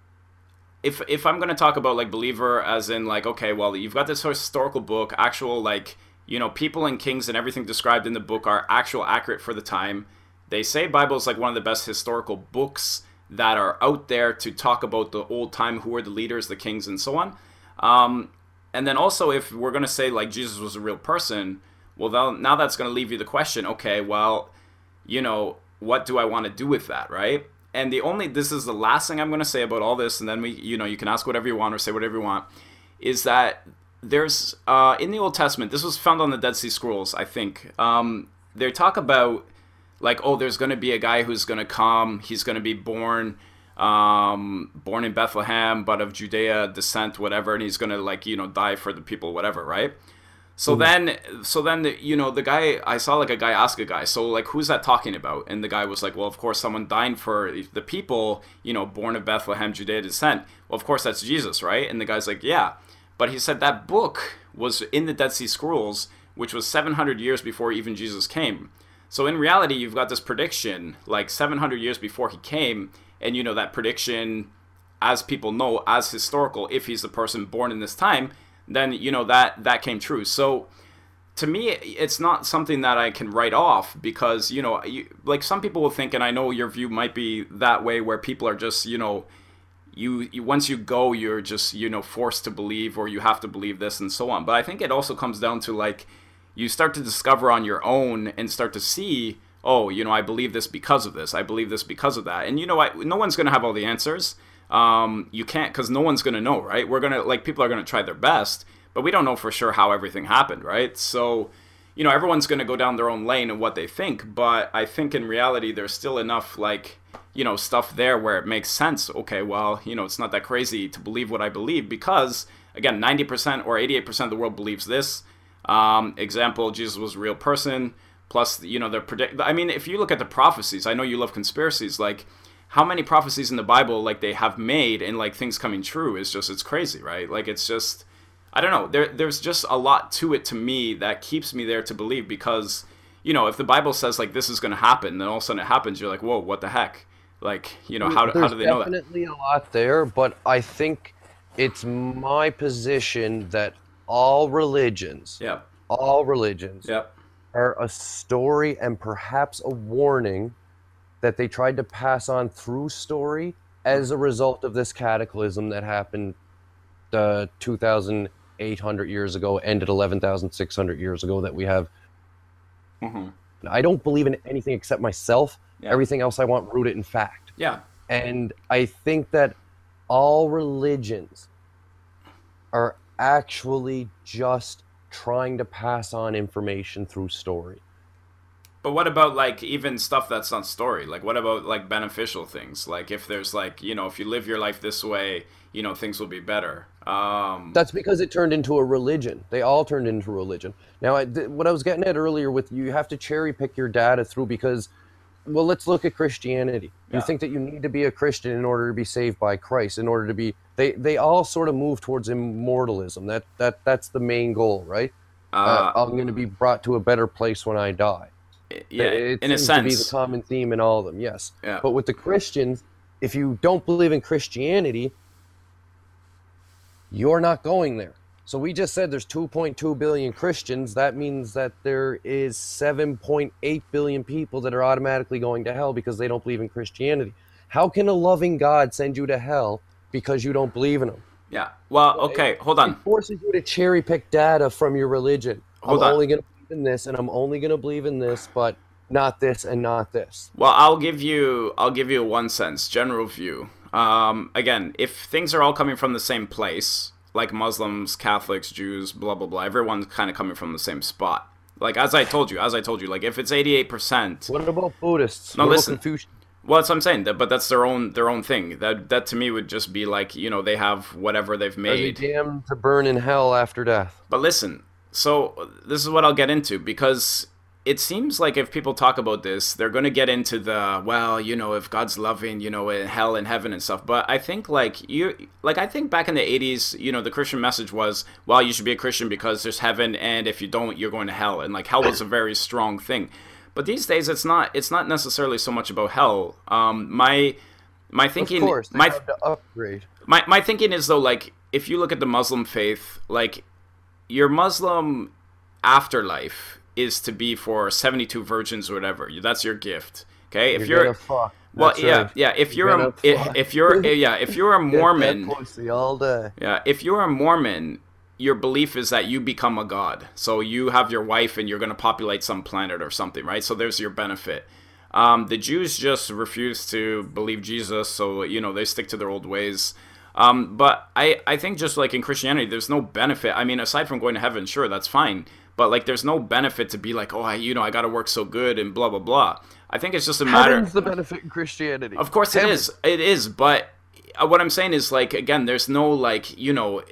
if if I'm gonna talk about like believer as in like okay, well you've got this historical book, actual like you know people and kings and everything described in the book are actual accurate for the time. They say Bible is like one of the best historical books that are out there to talk about the old time, who are the leaders, the kings, and so on. Um, and then also, if we're going to say like Jesus was a real person, well, now that's going to leave you the question okay, well, you know, what do I want to do with that, right? And the only, this is the last thing I'm going to say about all this, and then we, you know, you can ask whatever you want or say whatever you want, is that there's, uh, in the Old Testament, this was found on the Dead Sea Scrolls, I think. Um, they talk about, like, oh, there's going to be a guy who's going to come, he's going to be born um, born in Bethlehem, but of Judea descent, whatever, and he's gonna like you know die for the people, whatever, right? So then, so then, the, you know, the guy I saw like a guy ask a guy, so like, who's that talking about? And the guy was like, well, of course, someone dying for the people, you know, born of Bethlehem, Judea descent. Well, of course, that's Jesus, right? And the guy's like, yeah, but he said that book was in the Dead Sea Scrolls, which was 700 years before even Jesus came. So in reality, you've got this prediction like 700 years before he came, and you know that prediction, as people know, as historical, if he's the person born in this time, then you know that that came true. So to me, it's not something that I can write off because you know, you, like some people will think, and I know your view might be that way, where people are just you know. You, you once you go you're just you know forced to believe or you have to believe this and so on but i think it also comes down to like you start to discover on your own and start to see oh you know i believe this because of this i believe this because of that. And you know I, no one's going to have all the answers. Um, you can't because no one's going to know right? We're going to like people are going to try their best but we don't know for sure how everything happened right? So you know everyone's going to go down their own lane and what they think but i think in reality there's still enough like you know stuff there where it makes sense. Okay well you know it's not that crazy to believe what i believe because again 90% or 88% of the world believes this. Um, example jesus was a real person plus you know the predict i mean if you look at the prophecies i know you love conspiracies like how many prophecies in the bible like they have made and like things coming true is just it's crazy right like it's just I don't know. There, there's just a lot to it to me that keeps me there to believe because, you know, if the Bible says like this is going to happen, then all of a sudden it happens, you're like, whoa, what the heck? Like, you know, how, how do they know that? definitely a lot there, but I think it's my position that all religions, Yeah, all religions, yeah, are a story and perhaps a warning that they tried to pass on through story as a result of this cataclysm that happened uh, 2,800 years ago, ended 11,600 years ago. That we have. hmm I don't believe in anything except myself. Yeah. Everything else I want rooted in fact. yeah, And I think that all religions are actually just trying to pass on information through story. But what about like even stuff that's not story? Like what about like beneficial things? Like if there's like you know if you live your life this way, you know things will be better. Um, That's because it turned into a religion. They all turned into religion. Now, I, th- what I was getting at earlier with you have to cherry pick your data through because, well, let's look at Christianity. Yeah. You think that you need to be a Christian in order to be saved by Christ, in order to be they they all sort of move towards immortalism. That that that's the main goal, right? Uh, uh, I'm going to be brought to a better place when I die. yeah, it in a seems to be the common theme in all of them. Yes, Yeah. but with the Christians, if you don't believe in Christianity, you're not going there. So we just said there's 2.2 billion Christians. That means that there is 7.8 billion people that are automatically going to hell because they don't believe in Christianity. How can a loving God send you to hell because you don't believe in them. Yeah. Well, okay, hold It on. forces you to cherry pick data from your religion. Hold I'm on. only going to believe in this, and I'm only going to believe in this, but not this and not this. Well, I'll give you I'll give you a one sense general view. Um, again, if things are all coming from the same place, like Muslims, Catholics, Jews, blah blah blah, everyone's kind of coming from the same spot. Like as I told you, as I told you, like if it's eighty eight percent, What about Buddhists? No, what listen. Confucian? Well, that's what I'm saying. That, but that's their own their own thing. That that to me would just be like you know they have whatever they've Are they made. damned to burn in hell after death? But listen, so this is what I'll get into because it seems like if people talk about this, they're going to get into the well, you know, if God's loving, you know, in hell and heaven and stuff. But I think like you, like I think back in the '80s, you know, the Christian message was, well, you should be a Christian because there's heaven, and if you don't, you're going to hell, and like hell was a very strong thing. But these days, it's not. It's not necessarily so much about hell. Um, my my thinking, of course, my upgrade. my my thinking is though like if you look at the Muslim faith, like your Muslim afterlife is to be for 72 virgins or whatever. That's your gift. Okay? If You're you're, gonna fuck. well That's yeah, right. yeah, if You're you're, a, if, if you're yeah, if you're a (laughs) Mormon, all day. yeah, if you're a Mormon, your belief is that you become a god. So you have your wife and you're going to populate some planet or something, right? So there's your benefit. Um, the Jews just refuse to believe Jesus, so you know they stick to their old ways. Um, but I, I think just like in Christianity, there's no benefit. I mean, aside from going to heaven, sure, that's fine. But like, there's no benefit to be like, oh, I, you know, I got to work so good and blah blah blah. I think it's just a matter. Heaven's the benefit in Christianity. Of course it Heaven. is. It is, but uh, what I'm saying is like again, there's no like you know,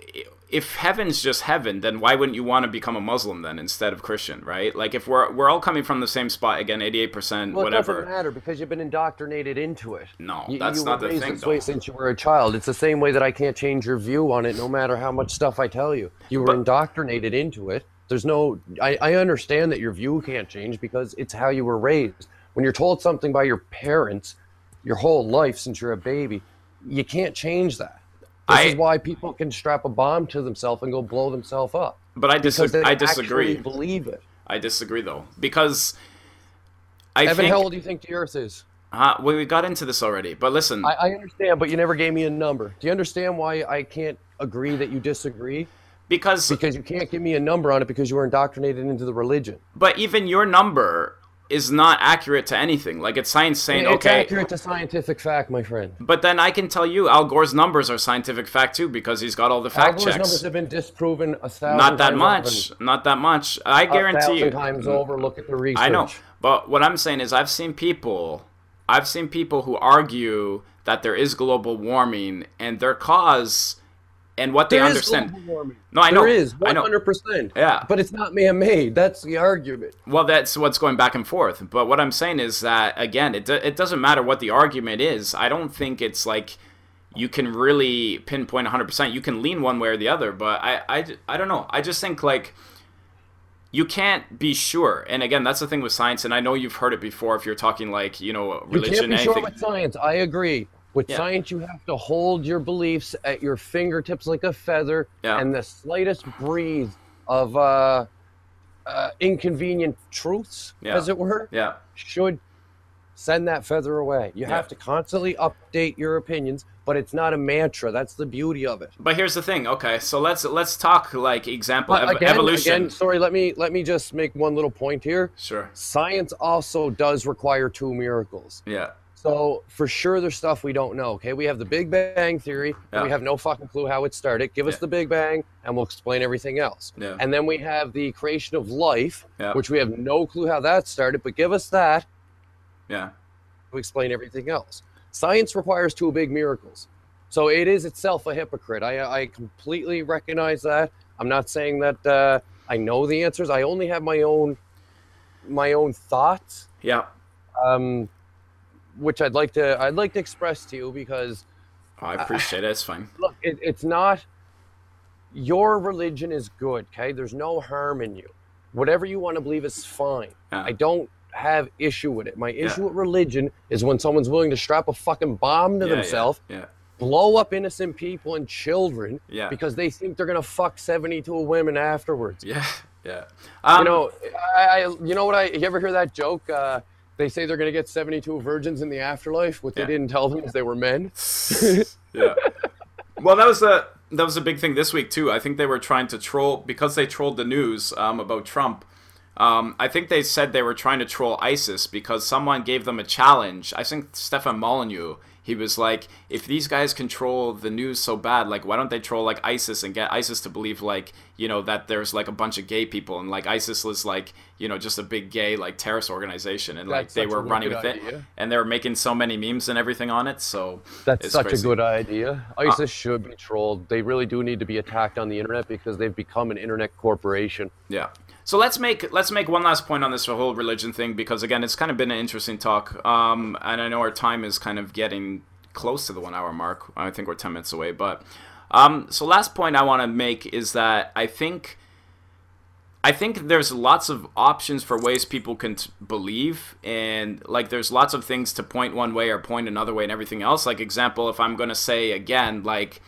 if heaven's just heaven, then why wouldn't you want to become a Muslim then instead of Christian, right? Like if we're we're all coming from the same spot again, 88 percent, Well, it doesn't whatever. matter because you've been indoctrinated into it. No, You- that's you not were the raised thing this way since you were a child. It's the same way that I can't change your view on it, no matter how much stuff I tell you. You were But- indoctrinated into it. There's no. I, I understand that your view can't change because it's how you were raised. When you're told something by your parents, your whole life since you're a baby, you can't change that. This I- is why people can strap a bomb to themselves and go blow themselves up But I disagree. I disagree. believe it. I disagree though because I Evan, think how old do you think the Earth is? uh, well, we got into this already. But listen, I, I understand, but you never gave me a number. Do you understand why I can't agree that you disagree? because Because you can't give me a number on it because you were indoctrinated into the religion. but even your number is not accurate to anything. Like it's science saying, it's okay, accurate to scientific fact, my friend. But then I can tell you, Al Gore's numbers are scientific fact too because he's got all the Al fact Gore's checks. numbers have been disproven a thousand Not that much. Not that much. I guarantee you. times over. Look at the research. I know. But what I'm saying is, I've seen people. I've seen people who argue that there is global warming and their cause and what they understand. No, I know. There is I know. 100%. Yeah. But it's not man-made. That's the argument. Well, that's what's going back and forth. But what I'm saying is that again, it it doesn't matter what the argument is. I don't think it's like you can really pinpoint 100%. You can lean one way or the other, but I, I, I don't know. I just think like you can't be sure. And again, that's the thing with science. And I know you've heard it before. If you're talking like you know religion, you can't be anything. sure with science. I agree. With Yeah. science, you have to hold your beliefs at your fingertips like a feather, Yeah. and the slightest breeze of uh, uh, inconvenient truths, Yeah. as it were, yeah, should send that feather away. You Yeah. have to constantly update your opinions, but it's not a mantra. That's the beauty of it. but here's the thing. Okay, so let's let's talk like example ev- again, evolution. again, sorry. Let me let me just make one little point here. Sure. Science also does require two miracles. Yeah. So for sure, there's stuff we don't know. Okay, we have the Big Bang theory. and we have no fucking clue how it started. Give us Yeah. the Big Bang, and we'll explain everything else. Yeah. And then we have the creation of life, Yeah. which we have no clue how that started. But give us that Yeah. to explain everything else. Science requires two big miracles. So it is itself a hypocrite. I, I completely recognize that. I'm not saying that uh, I know the answers. I only have my own my own thoughts, Yeah. um, which I'd like to I'd like to express to you because Oh, I appreciate it. It's fine. look, it, it's not your religion is good. Okay, there's no harm in you. Whatever you want to believe is fine. Yeah. I don't have issue with it. My issue Yeah. with religion is when someone's willing to strap a fucking bomb to Yeah, themselves, Yeah. blow up innocent people and children Yeah. because they think they're gonna fuck 72 women afterwards. Yeah. Yeah. Um, you know, I, I, you know what I? You ever hear that joke? Uh, they say they're gonna get 72 virgins in the afterlife. What Yeah. they didn't tell them is they were men. (laughs) yeah. Well, that was a that was a big thing this week too. I think they were trying to troll because they trolled the news um, about Trump. Um, I think they said they were trying to troll ISIS because someone gave them a challenge. I think Stefan Molyneux. He was like, if these guys control the news so bad, like, why don't they troll like ISIS and get ISIS to believe like, you know, that there's like a bunch of gay people and like ISIS was like, you know, just a big gay like terrorist organization and like That's they were running with wicked it and they were making so many memes and everything on it. So That's such crazy. a good idea. ISIS uh, should be trolled. They really do need to be attacked on the internet because they've become an internet corporation. Yeah. So let's make let's make one last point on this whole religion thing because again, it's kind of been an interesting talk. Um, and I know our time is kind of getting close to the one hour mark. I think we're ten minutes away. But um, so last point I want to make is that I think I think there's lots of options for ways people can t- believe, and like there's lots of things to point one way or point another way and everything else. Like example, if I'm going to say again, like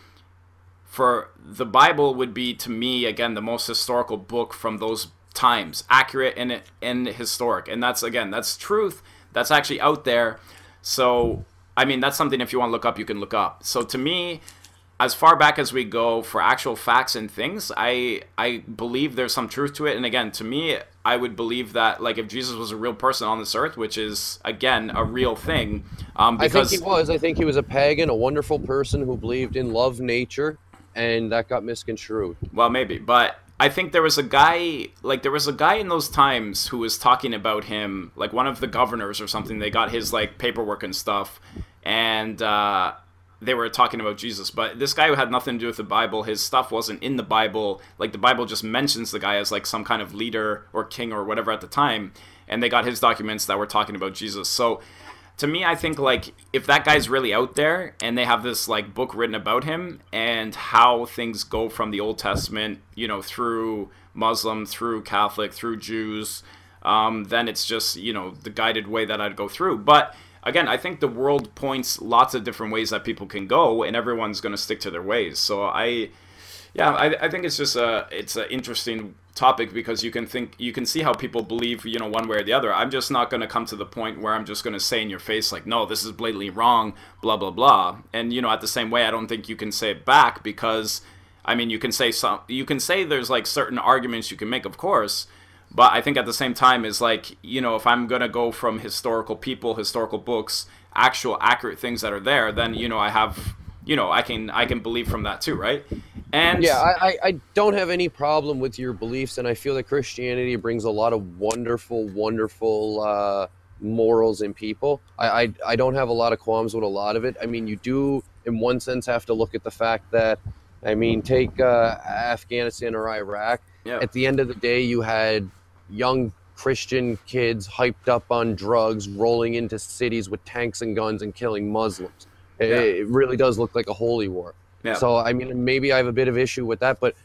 for the Bible would be to me again the most historical book from those times, accurate and and historic, and that's again that's truth. That's actually out there. So I mean that's something if you want to look up, you can look up. So to me, as far back as we go for actual facts and things, I I believe there's some truth to it. And again, to me, I would believe that like if Jesus was a real person on this earth, which is again a real thing, um, I think he was. I think he was a pagan, a wonderful person who believed in love, nature, and that got misconstrued. Well, maybe, but I think there was a guy, like there was a guy in those times who was talking about him, like one of the governors or something. They got his like paperwork and stuff, and uh, they were talking about Jesus. But this guy who had nothing to do with the Bible, his stuff wasn't in the Bible. Like the Bible just mentions the guy as like some kind of leader or king or whatever at the time, and they got his documents that were talking about Jesus. So to me i think like if that guy's really out there and they have this like book written about him and how things go from the old testament you know through muslim through catholic through jews um, then it's just you know the guided way that i'd go through. But again i think the world points lots of different ways that people can go and everyone's going to stick to their ways. So i yeah, I, I think it's just a it's an interesting topic because you can think you can see how people believe you know one way or the other. I'm just not going to come to the point where I'm just going to say in your face like no this is blatantly wrong blah blah blah. And you know at the same way I don't think you can say it back because I mean you can say some you can say there's like certain arguments you can make of course, but I think at the same time is like you know if I'm going to go from historical people, historical books, actual accurate things that are there, then you know I have you know I can I can believe from that too, right? And Yeah, I, I, don't have any problem with your beliefs, and I feel that Christianity brings a lot of wonderful, wonderful uh, morals in people. I, I, I don't have a lot of qualms with a lot of it. I mean, you do, in one sense, have to look at the fact that, I mean, take uh, Afghanistan or Iraq. Yeah. At the end of the day, you had young Christian kids hyped up on drugs, rolling into cities with tanks and guns and killing Muslims. It, Yeah. it really does look like a holy war. Yeah. So I mean, maybe I have a bit of issue with that, but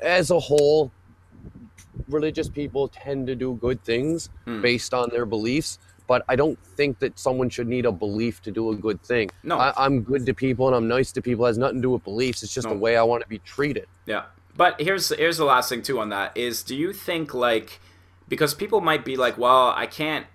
as a whole, religious people tend to do good things Hmm. based on their beliefs. But I don't think that someone should need a belief to do a good thing. No. I, I'm good to people and I'm nice to people. It has nothing to do with beliefs. It's just No. the way I want to be treated. Yeah. But here's here's the last thing too on that is do you think like because people might be like, well, I can't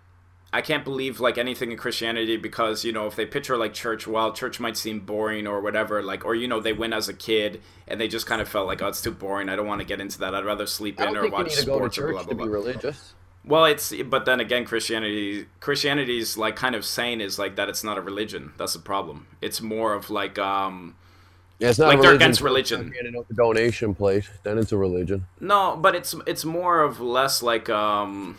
I can't believe like anything in Christianity because, you know, if they picture like church, well, church might seem boring or whatever, like or you know, they went as a kid and they just kind of felt like, oh, it's too boring. I don't want to get into that. I'd rather sleep in or watch need to go to sports or church blah blah blah. religious. Well, it's but then again, Christianity Christianity's like kind of saying is like that it's not a religion. That's the problem. It's more of like um Yeah, it's not Like they're against till you start religion. Handing out the donation plate, then it's a religion. No, but it's it's more of less like um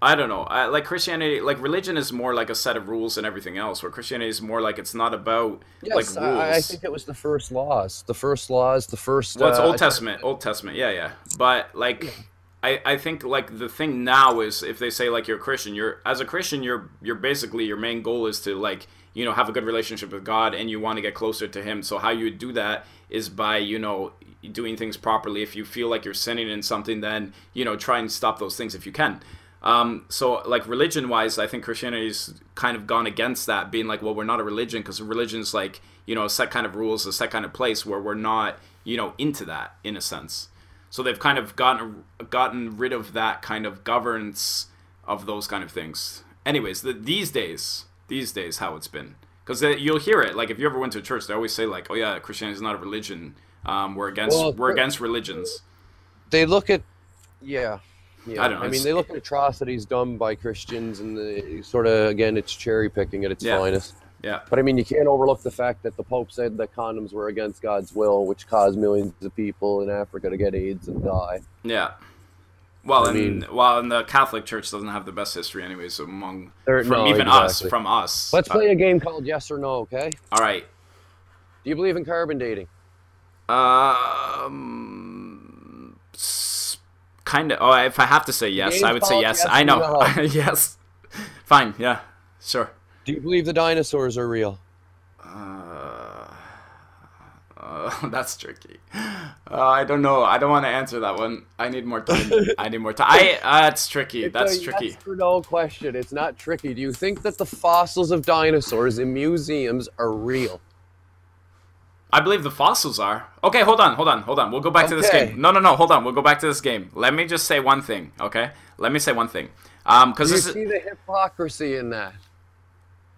I don't know. I, like Christianity, like religion is more like a set of rules and everything else. Where Christianity is more like it's not about Yes, like rules. I, I think it was the first laws. The first laws, the first. well, it's uh, Old Testament, Old Testament, yeah, yeah. But like, I I think like the thing now is if they say like you're a Christian, you're as a Christian, you're you're basically your main goal is to like you know have a good relationship with God and you want to get closer to Him. So how you do that is by you know doing things properly. If you feel like you're sinning in something, then you know try and stop those things if you can. Um, so like religion wise, I think Christianity's kind of gone against that, being like, well, we're not a religion because religion's like you know a set kind of rules, a set kind of place where we're not you know into that in a sense. So they've kind of gotten gotten rid of that kind of governance of those kind of things. Anyways, the, these days, these days, how it's been because you'll hear it. Like if you ever went to a church, they always say like, "Oh yeah, Christianity is not a religion. Um, we're against Well, we're against religions." They look at, yeah, yeah. I don't know, I mean, they look at atrocities done by Christians, and the sort of again, it's cherry picking at its Yeah. finest. Yeah, But I mean, you can't overlook the fact that the Pope said that condoms were against God's will, which caused millions of people in Africa to get AIDS and die. yeah. Well, I and mean- well, and the Catholic Church doesn't have the best history, anyways, among There- from no, even us, from us. Let's Uh, play a game called Yes or No, okay? all right. Do you believe in carbon dating? Um, kind of. Oh, if I have to say yes, I would say yes. yes I know. (laughs) yes. Fine. Yeah. Sure. Do you believe the dinosaurs are real? Uh, uh, (laughs) that's tricky. Uh, I don't know. I don't want to answer that one. I need more time. (laughs) I need more time. I. Uh, that's tricky. It's That's a tricky. Yes or no question. It's not tricky. Do you think that the fossils of dinosaurs in museums are real? I believe the fossils are. Okay, hold on, hold on, hold on. We'll go back to this game. No, no, no. Hold on. We'll go back to this game. Let me just say one thing. Okay. Let me say one thing. Um, because you this is, see the hypocrisy in that?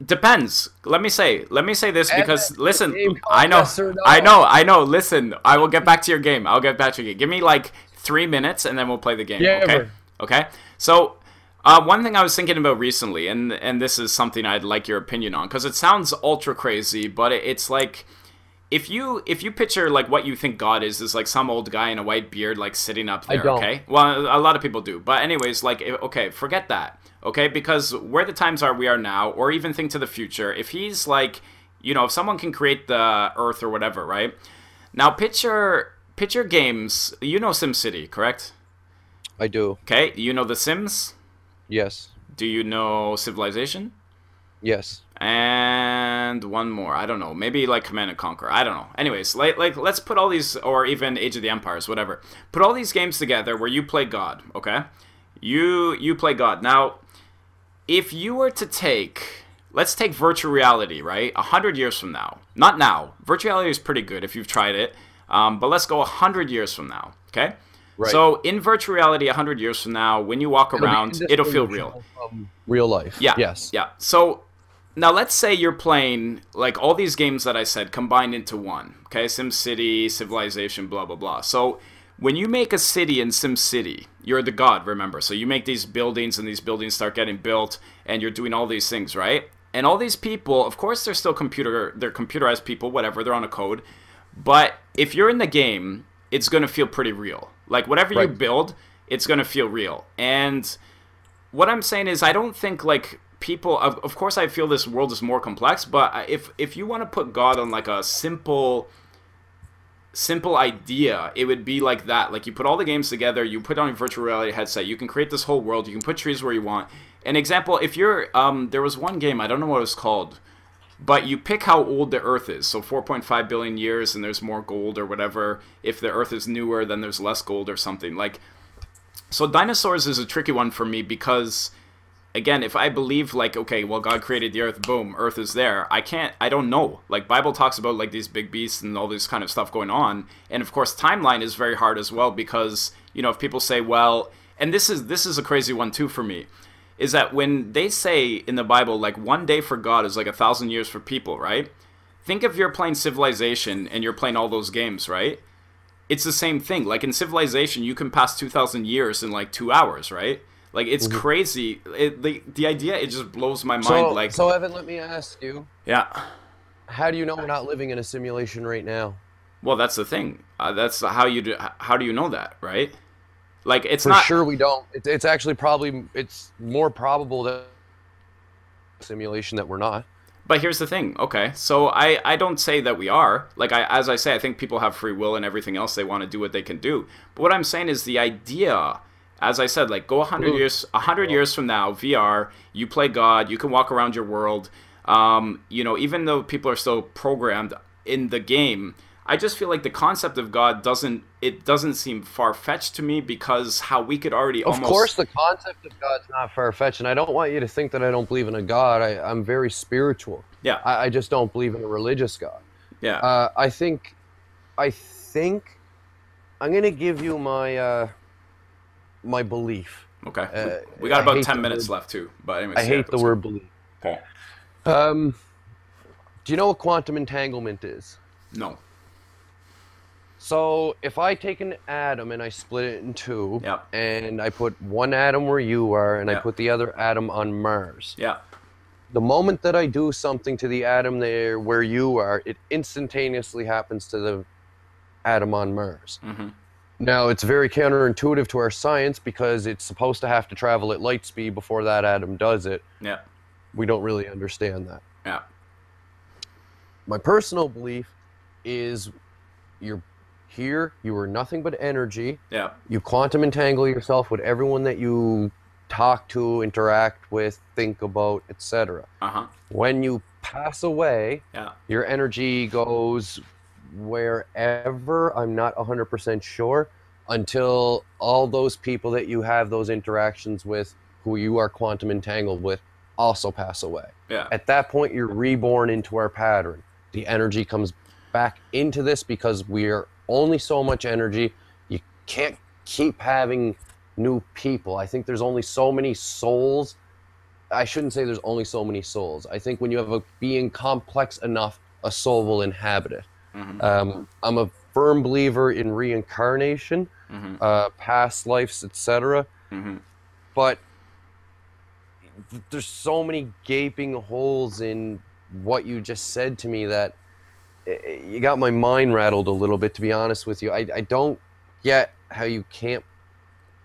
Depends. Let me say. Let me say this And because listen. the game called I know. No. I know. I know. Listen. I will get back to your game. I'll get back to your game. Give me like three minutes and then we'll play the game. Yeah, okay. bro. Okay. So. Uh, one thing I was thinking about recently, and and this is something I'd like your opinion on, because it sounds ultra crazy, but it, it's like if you if you picture like what you think God is is like some old guy in a white beard like sitting up there, okay? Well, a lot of people do, but anyways, like okay, forget that, okay? Because where the times are we are now, or even think to the future, if he's like, you know, if someone can create the Earth or whatever, right? Now picture picture games. You know SimCity, correct? I do. Okay, you know The Sims. Yes. Do you know Civilization? Yes. And one more. I don't know. Maybe like Command and Conquer. I don't know. Anyways, like like let's put all these or even Age of the Empires, whatever. Put all these games together where you play God, okay? You you play God. Now, if you were to take let's take virtual reality, right? A hundred years from now. Not now. Virtual reality is pretty good if you've tried it. Um, but let's go a hundred years from now, okay? Right. So in virtual reality, a hundred years from now, when you walk It'll around, it'll feel real. Real life. Yeah. Yes. Yeah. So now let's say you're playing like all these games that I said combined into one. Okay, SimCity, Civilization, blah blah blah. So when you make a city in SimCity, you're the god, remember. So you make these buildings and these buildings start getting built and you're doing all these things, right? And all these people, of course they're still computer they're computerized people, whatever, they're on a code. But if you're in the game, it's going to feel pretty real. Like whatever you build, it's going to feel real. And what I'm saying is I don't think like people of, of course I feel this world is more complex, but if if you want to put God on like a simple simple idea, it would be like that. Like you put all the games together, you put on a virtual reality headset, you can create this whole world, you can put trees where you want. An example, if you're um there was one game, I don't know what it was called, but you pick how old the Earth is. So 4.5 billion years, and there's more gold or whatever. If the Earth is newer, then there's less gold or something. Like, so dinosaurs is a tricky one for me because, again, if I believe like, okay, well, God created the Earth, boom, Earth is there. I can't. I don't know. Like Bible talks about like these big beasts and all this kind of stuff going on, and of course, timeline is very hard as well because you know if people say, well, and this is this is a crazy one too for me is that when they say in the Bible, like one day for God is like a thousand years for people, right? Think if you're playing Civilization and you're playing all those games, right? It's the same thing. Like in Civilization, you can pass 2,000 years in like two hours, right? Like it's mm-hmm. crazy. It, the, the idea, it just blows my mind. So, like, so Evan, let me ask you. Yeah. How do you know we're not living in a simulation right now? Well, that's the thing. Uh, that's how you do. How do you know that, right? Like it's for not sure we don't. It's, it's actually probably it's more probable that simulation that we're not. But here's the thing. Okay, so I I don't say that we are. Like I as I say, I think people have free will and everything else. They want to do what they can do. But what I'm saying is the idea. As I said, like go 100 years, 100 years from now, VR, you play God, you can walk around your world. Um, you know, even though people are still programmed in the game, I just feel like the concept of God doesn't it doesn't seem far fetched to me because how we could already almost of almost... course the concept of God's not far fetched, and I don't want you to think that I don't believe in a God. I, I'm very spiritual. Yeah. I, I just don't believe in a religious God. Yeah. Uh, I think I think I'm gonna give you my uh, my belief. Okay. Uh, we got about ten minutes word, left too, but anyways, I hate the word belief. Okay. Um, do you know what quantum entanglement is? No. So if I take an atom and I split it in two, yep. and I put one atom where you are, and yep. I put the other atom on Mars. Yeah. The moment that I do something to the atom there where you are, it instantaneously happens to the atom on Mars. Mm-hmm. Now it's very counterintuitive to our science because it's supposed to have to travel at light speed before that atom does it. Yeah. We don't really understand that. Yeah. My personal belief is you're here, you are nothing but energy. Yeah. You quantum entangle yourself with everyone that you talk to, interact with, think about, etc. Uh-huh. When you pass away, yeah. your energy goes wherever, I'm not 100% sure, until all those people that you have those interactions with, who you are quantum entangled with, also pass away. Yeah. At that point, you're reborn into our pattern. The energy comes back into this because we are only so much energy. You can't keep having new people. I think there's only so many souls. I shouldn't say there's only so many souls. I think when you have a being complex enough, a soul will inhabit it. Mm-hmm. Um, I'm a firm believer in reincarnation, mm-hmm. uh, past lives, etc. Mm-hmm. But there's so many gaping holes in what you just said to me that you got my mind rattled a little bit, to be honest with you. I, I don't get how you can't.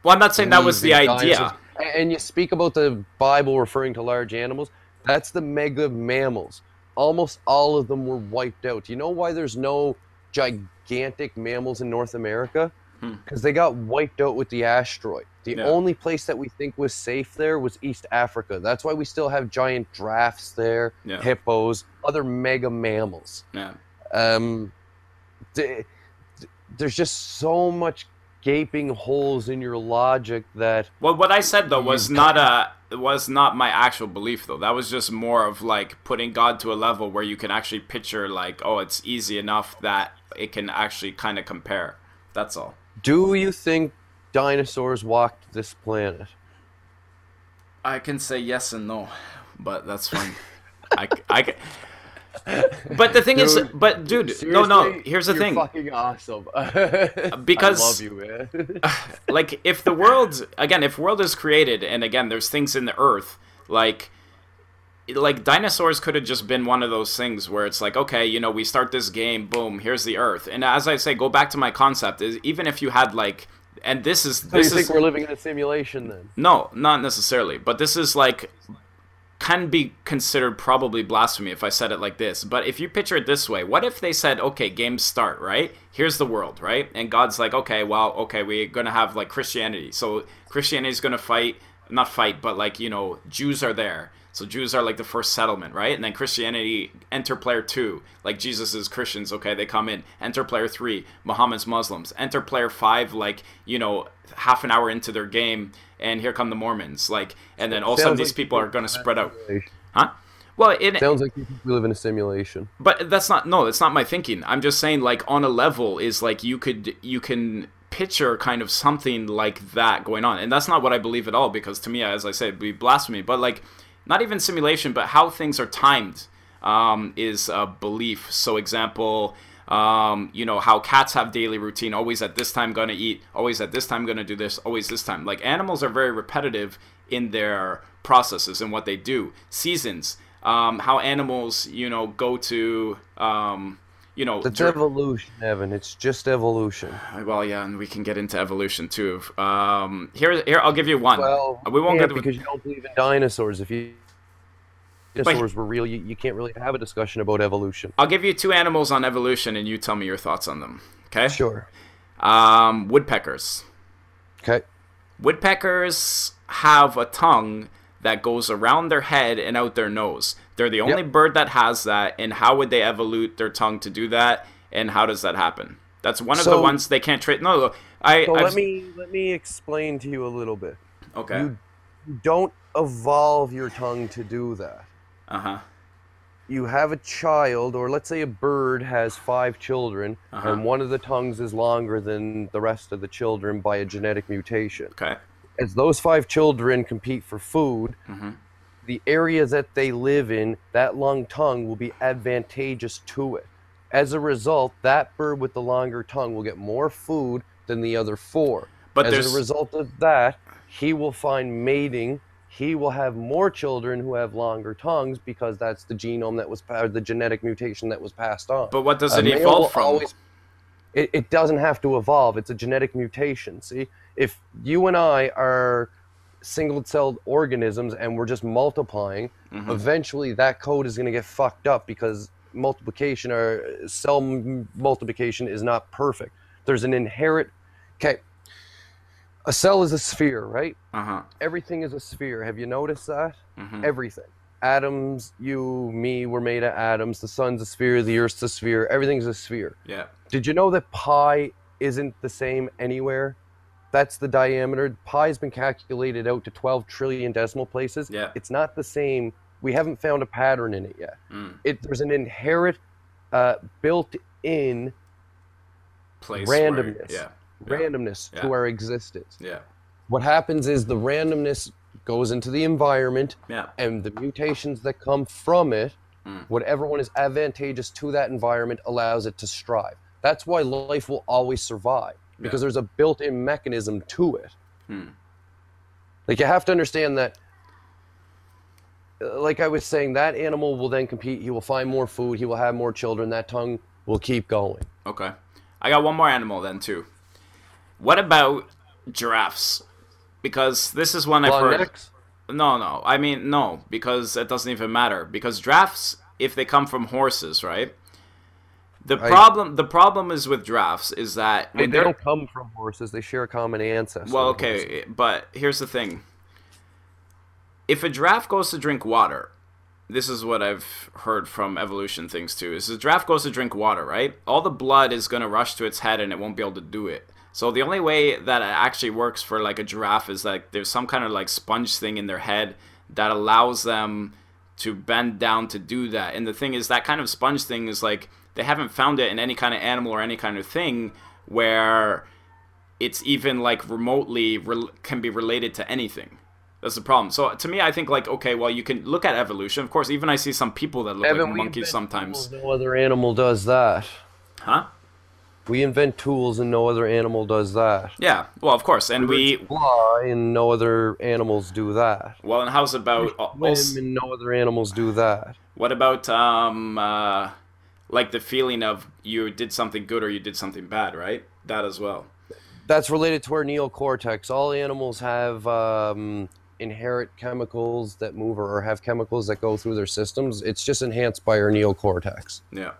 Well, I'm not saying that was the idea. And you speak about the Bible referring to large animals. That's the mega mammals. Almost all of them were wiped out. Do you know why there's no gigantic mammals in North America? Because hmm. they got wiped out with the asteroid. The yeah. only place that we think was safe there was East Africa. That's why we still have giant giraffes there, yeah. hippos, other mega mammals. Yeah. Um, there's just so much gaping holes in your logic that. Well, what I said though was hmm. not a was not my actual belief though. That was just more of like putting God to a level where you can actually picture like, oh, it's easy enough that it can actually kind of compare. That's all. Do you think dinosaurs walked this planet? I can say yes and no, but that's fine. (laughs) I, I, (laughs) but the thing dude, is, but dude, no, no. Here's the you're thing. Fucking awesome. (laughs) because I love you, man. (sighs) like, if the world again, if world is created, and again, there's things in the earth, like, like dinosaurs could have just been one of those things where it's like, okay, you know, we start this game, boom, here's the earth, and as I say, go back to my concept is even if you had like. And this is. So this you is, think we're living in a simulation then? No, not necessarily. But this is like can be considered probably blasphemy if I said it like this. But if you picture it this way, what if they said, okay, games start, right? Here's the world, right? And God's like, okay, well, okay, we're going to have like Christianity. So Christianity is going to fight, not fight, but like, you know, Jews are there. So Jews are like the first settlement, right? And then Christianity enter player two, like Jesus is Christians. Okay, they come in. Enter player three, Muhammad's Muslims. Enter player five, like you know, half an hour into their game, and here come the Mormons. Like, and then all of a sudden these like people are going to spread out, huh? Well, it, Sounds like you we live in a simulation. but that's not no that's not my thinking i'm just saying like on a level is like you could you can picture kind of something like that going on and that's not what i believe at all because to me as i said it'd be blasphemy but like not even simulation but how things are timed um, is a belief so example um, you know how cats have daily routine always at this time gonna eat always at this time gonna do this always this time like animals are very repetitive in their processes and what they do seasons um, how animals you know go to um, you know It's dur- evolution, Evan. It's just evolution. well yeah and we can get into evolution too um, here here i'll give you one Well, we won't yeah, get because you don't believe in dinosaurs. If you dinosaurs were real, you, you can't really have a discussion about evolution. i'll give you two animals on evolution and you tell me your thoughts on them okay Sure. um, woodpeckers Okay. Woodpeckers have a tongue that goes around their head and out their nose. They're the only Yep. bird that has that, and how would they evolute their tongue to do that? And how does that happen? That's one of the ones they can't trade. No, no, I. So let me let me explain to you a little bit. Okay. You don't evolve your tongue to do that. Uh huh. You have a child, or let's say a bird has five children, Uh-huh. and one of the tongues is longer than the rest of the children by a genetic mutation. Okay. As those five children compete for food, hmm the area that they live in, that long tongue will be advantageous to it. As a result, that bird with the longer tongue will get more food than the other four. But As a result of that, he will find mating. He will have more children who have longer tongues because that's the genome that was or the genetic mutation that was passed on. but what does it evolve from? always- it, it doesn't have to evolve. It's a genetic mutation. See, if you and I are single-celled organisms and we're just multiplying, Mhm. eventually that code is going to get fucked up because multiplication or cell m- multiplication is not perfect. There's an inherent. Okay, a cell is a sphere, right? Uh huh. Everything is a sphere. Have you noticed that? hmm everything. Atoms, you, me, we're made of atoms. The sun's a sphere, the earth's a sphere, everything's a sphere. Yeah. Did you know that pi isn't the same anywhere? That's the diameter. Pi's been calculated out to 12 trillion decimal places. Yeah. It's not the same. We haven't found a pattern in it yet. Mm. It, there's an inherent, uh, built in Place. where- Randomness. Yeah. randomness Yeah. to our existence. Yeah. What happens is the randomness goes into the environment Yeah. and the mutations that come from it, Mm. whatever one is advantageous to that environment, allows it to strive. That's why life will always survive because there's a built-in mechanism to it. Hmm. Like you have to understand that. uh, Like I was saying, that animal will then compete. He will find more food. He will have more children. That tongue will keep going. Okay. I got one more animal then too. What about giraffes? Because this is one I've heard. No, no. I mean, no, because it doesn't even matter. Because giraffes, if they come from horses, right? The problem, the problem is with giraffes is that They, when they don't come from horses. They share a common ancestor. well, okay, but here's the thing. If a giraffe goes to drink water, this is what I've heard from evolution things too. Is the giraffe goes to drink water, right? All the blood is gonna rush to its head and it won't be able to do it. So the only way that it actually works for like a giraffe is like there's some kind of like sponge thing in their head that allows them to bend down to do that. And the thing is that kind of sponge thing is like they haven't found it in any kind of animal or any kind of thing where it's even like remotely rel can be related to anything. That's the problem. So to me, I think like okay, well, you can look at evolution. Of course, even I see some people that look Evan, like monkeys sometimes. No other animal does that. Huh? We invent tools and no other animal does that. Yeah. Well, of course, and we. fly and no other animals do that. Well, and how's about Swim also, and no other animals do that. what about um uh, like the feeling of you did something good or you did something bad, right? That as well. That's related to our neocortex. All animals have um, inherent chemicals that move or have chemicals that go through their systems. It's just enhanced by our neocortex. Yeah.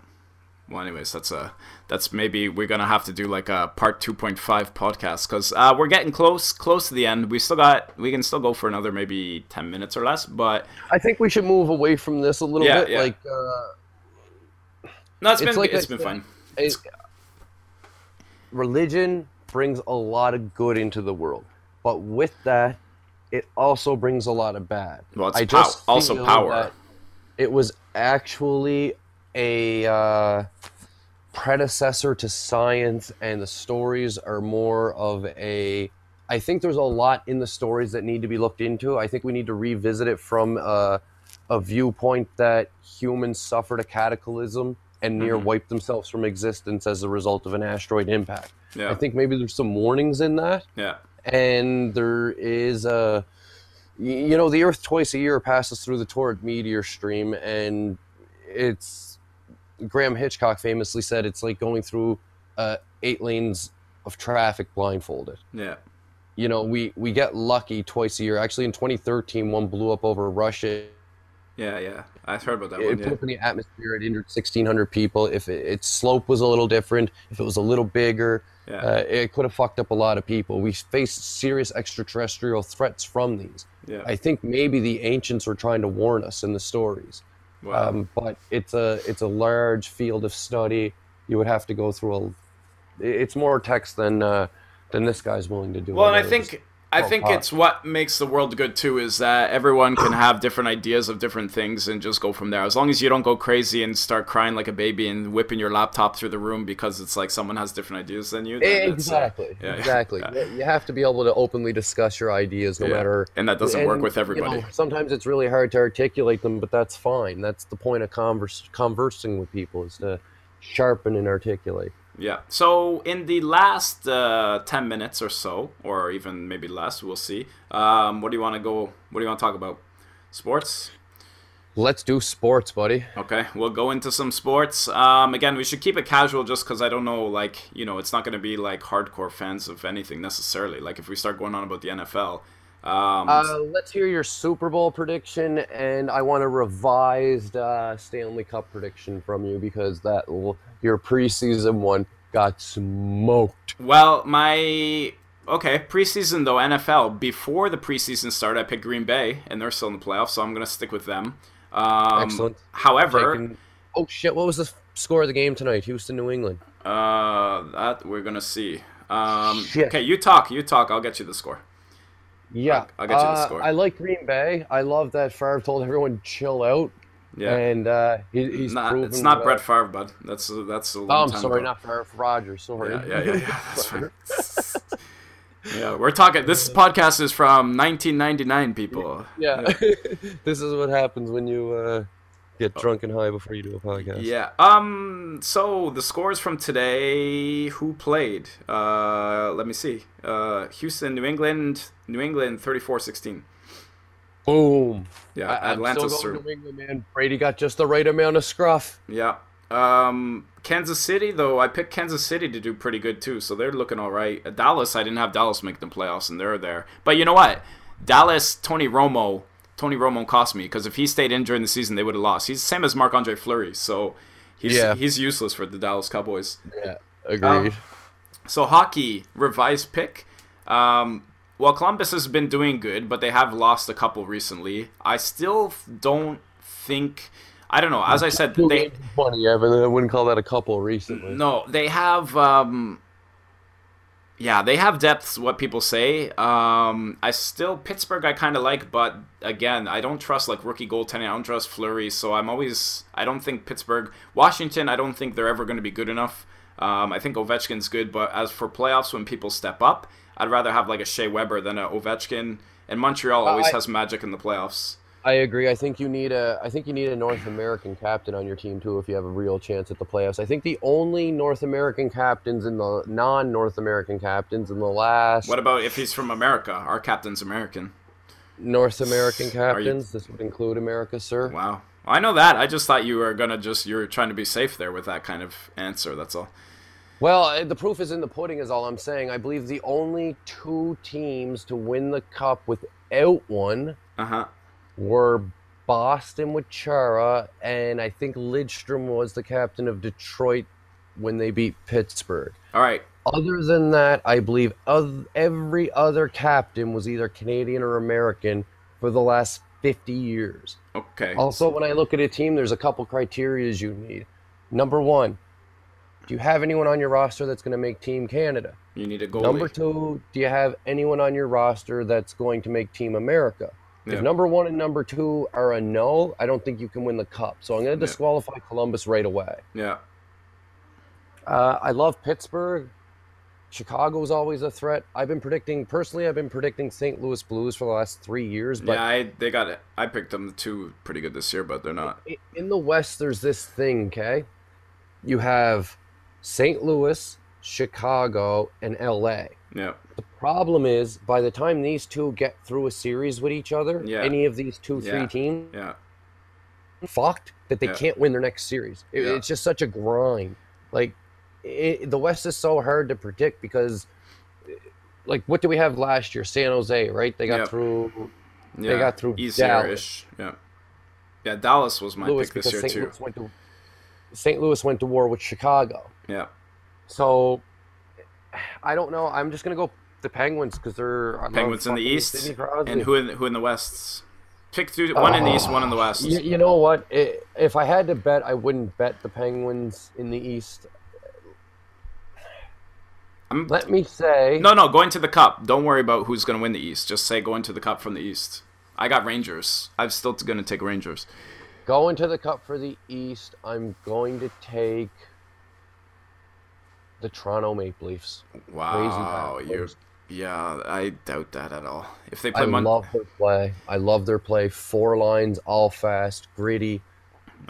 Well, anyways, that's a that's maybe we're gonna have to do like a part two point five podcast because uh, we're getting close close to the end. We still got we can still go for another maybe ten minutes or less, but I think we should move away from this a little Yeah, bit. yeah. Like, uh, no, it's It's been like it's been fun. it- religion brings a lot of good into the world, but with that, it also brings a lot of bad. Well, it's I pow- just also power. It was actually a uh, predecessor to science, and the stories are more of a. I think there's a lot in the stories that need to be looked into. I think we need to revisit it from uh, a viewpoint that humans suffered a cataclysm and near Mhm. wiped themselves from existence as a result of an asteroid impact. Yeah, I think maybe there's some warnings in that yeah, and there is a you know the earth twice a year passes through the Taurid meteor stream and it's graham hitchcock famously said it's like going through uh, eight lanes of traffic blindfolded yeah. you know we we get lucky twice a year actually in 2013 one blew up over russia Yeah, yeah. I've heard about that it one. put Yeah. up in the atmosphere it injured 1600 people if it, its slope was a little different if it was a little bigger Yeah. uh, it could have fucked up a lot of people. We face serious extraterrestrial threats from these. yeah. I think maybe the ancients were trying to warn us in the stories, Wow. um, but it's a it's a large field of study. You would have to go through a. It's more text than uh, than this guy's willing to do. well, and I think I think it's what makes the world good too is that everyone can have different ideas of different things and just go from there. As long as you don't go crazy and start crying like a baby and whipping your laptop through the room because it's like someone has different ideas than you. exactly, yeah, exactly. yeah. You- You have to be able to openly discuss your ideas, no Yeah. matter and that doesn't work and, with you everybody. know, sometimes it's really hard to articulate them, but that's fine. That's the point of converse, conversing with people is to sharpen and articulate. Yeah. So in the last uh, ten minutes or so, or even maybe less, we'll see. Um, what do you want to go? What do you want to talk about? Sports. Let's do sports, buddy. Okay, we'll go into some sports. Um, again, we should keep it casual, just because I don't know, like you know, it's not going to be like hardcore fans of anything necessarily. Like if we start going on about the NFL. Um, Uh, let's hear your Super Bowl prediction, and I want a revised uh, Stanley Cup prediction from you because that l- your preseason one got smoked. Well, my okay preseason though NFL before the preseason started, I picked Green Bay, and they're still in the playoffs, so I'm gonna stick with them. Um, Excellent. However, Taking- oh shit! What was the score of the game tonight? Houston, New England. uh, that we're gonna see. Um, Shit. okay, you talk, you talk. I'll get you the score. Yeah, I'll- I'll get you the uh, score. I like Green Bay. I love that Favre told everyone chill out, Yeah, and uh, he, he's not, it's not uh, Brett Favre, bud. That's that's a long Oh, I'm time sorry, ago. not Favre. Rodgers. Sorry. Yeah, yeah, yeah, yeah. (laughs) That's fine. (laughs) yeah, we're talking. This podcast is from 1999, people. Yeah. (laughs) this is what happens when you uh, get drunk and high before you do a podcast. Yeah. Um. So the scores from today. Who played? Uh. Let me see. Uh. Houston, New England. New England, 34-16. Boom. Yeah. I, I'm still going through. to New England, man. Brady got just the right amount of scruff. Yeah. Um. Kansas City, though, I picked Kansas City to do pretty good too, so they're looking all right. Dallas, I didn't have Dallas make the playoffs, and they're there. But you know what? Dallas, Tony Romo, Tony Romo cost me because if he stayed in during the season, they would have lost. He's the same as Marc Andre Fleury, so he's Yeah. he's useless for the Dallas Cowboys. Yeah. Agreed. So hockey revised pick. Um, well, Columbus has been doing good, but they have lost a couple recently. I still don't think. I don't know. As I said, they funny, Evan. I wouldn't call that a couple recently. no, they have. Um, yeah, they have depth. What people say. Um, I still Pittsburgh. I kind of like, but again, I don't trust like rookie goaltending. I don't trust Fleury, so I'm always. I don't think Pittsburgh, Washington. I don't think they're ever going to be good enough. Um, I think Ovechkin's good, but as for playoffs, when people step up, I'd rather have like a Shea Weber than a Ovechkin. And Montreal always I- has magic in the playoffs. I agree. I think you need a. I think you need a North American captain on your team too if you have a real chance at the playoffs. I think the only North American captains and the non-North American captains in the last What about if he's from America? Our captain's American. North American you- captains. This would include America, sir. Wow. I know that. I just thought you were gonna just you were trying to be safe there with that kind of answer. That's all. Well, uh, the proof is in the pudding, is all I'm saying. I believe the only two teams to win the cup without one Uh huh. Were Boston with Chara, and I think Lidstrom was the captain of Detroit when they beat Pittsburgh. All right. Other than that, I believe every other captain was either Canadian or American for the last 50 years. Okay. Also, when I look at a team, there's a couple criterias you need. Number one, do you have anyone on your roster that's going to make Team Canada? You need a goalie. Number two, do you have anyone on your roster that's going to make Team America? If number one and number two are a no, I don't think you can win the cup. So I'm going to Yeah. disqualify Columbus right away. Yeah. Uh, I love Pittsburgh. Chicago is always a threat. I've been predicting personally. I've been predicting St. Louis Blues for the last three years, but yeah, I they got it. I picked them two pretty good this year, but they're not. in the West, there's this thing. Okay, you have St. Louis, Chicago, and L.A. Yeah. The problem is, by the time these two get through a series with each other, Yeah. any of these two, three Yeah. teams, Yeah. fucked that they Yeah. can't win their next series. It-. It's just such a grind. Like it, the West is so hard to predict because, like, what do we have last year? San Jose, right? They got through Yeah. They got through easier-ish. Yeah. Yeah, Dallas was my Louis pick this year St. too. Louis went to St. Louis went to war with Chicago. Yeah. So I don't know. I'm just gonna go the Penguins because they're I Penguins in the East, And who in who in the West? Pick two. One in the East, one in the West. You, you know what? I if I had to bet, I wouldn't bet the Penguins in the East. I'm, Let me say, no, no, going to the Cup. Don't worry about who's going to win the East. Just say going to the Cup from the East. I got Rangers. I'm still going to take Rangers. going to the Cup for the East, I'm going to take the Toronto Maple Leafs. Wow, Crazy you're. Yeah, I doubt that at all. If they play I Mon- love their play. I love their play. Four lines, all fast, gritty.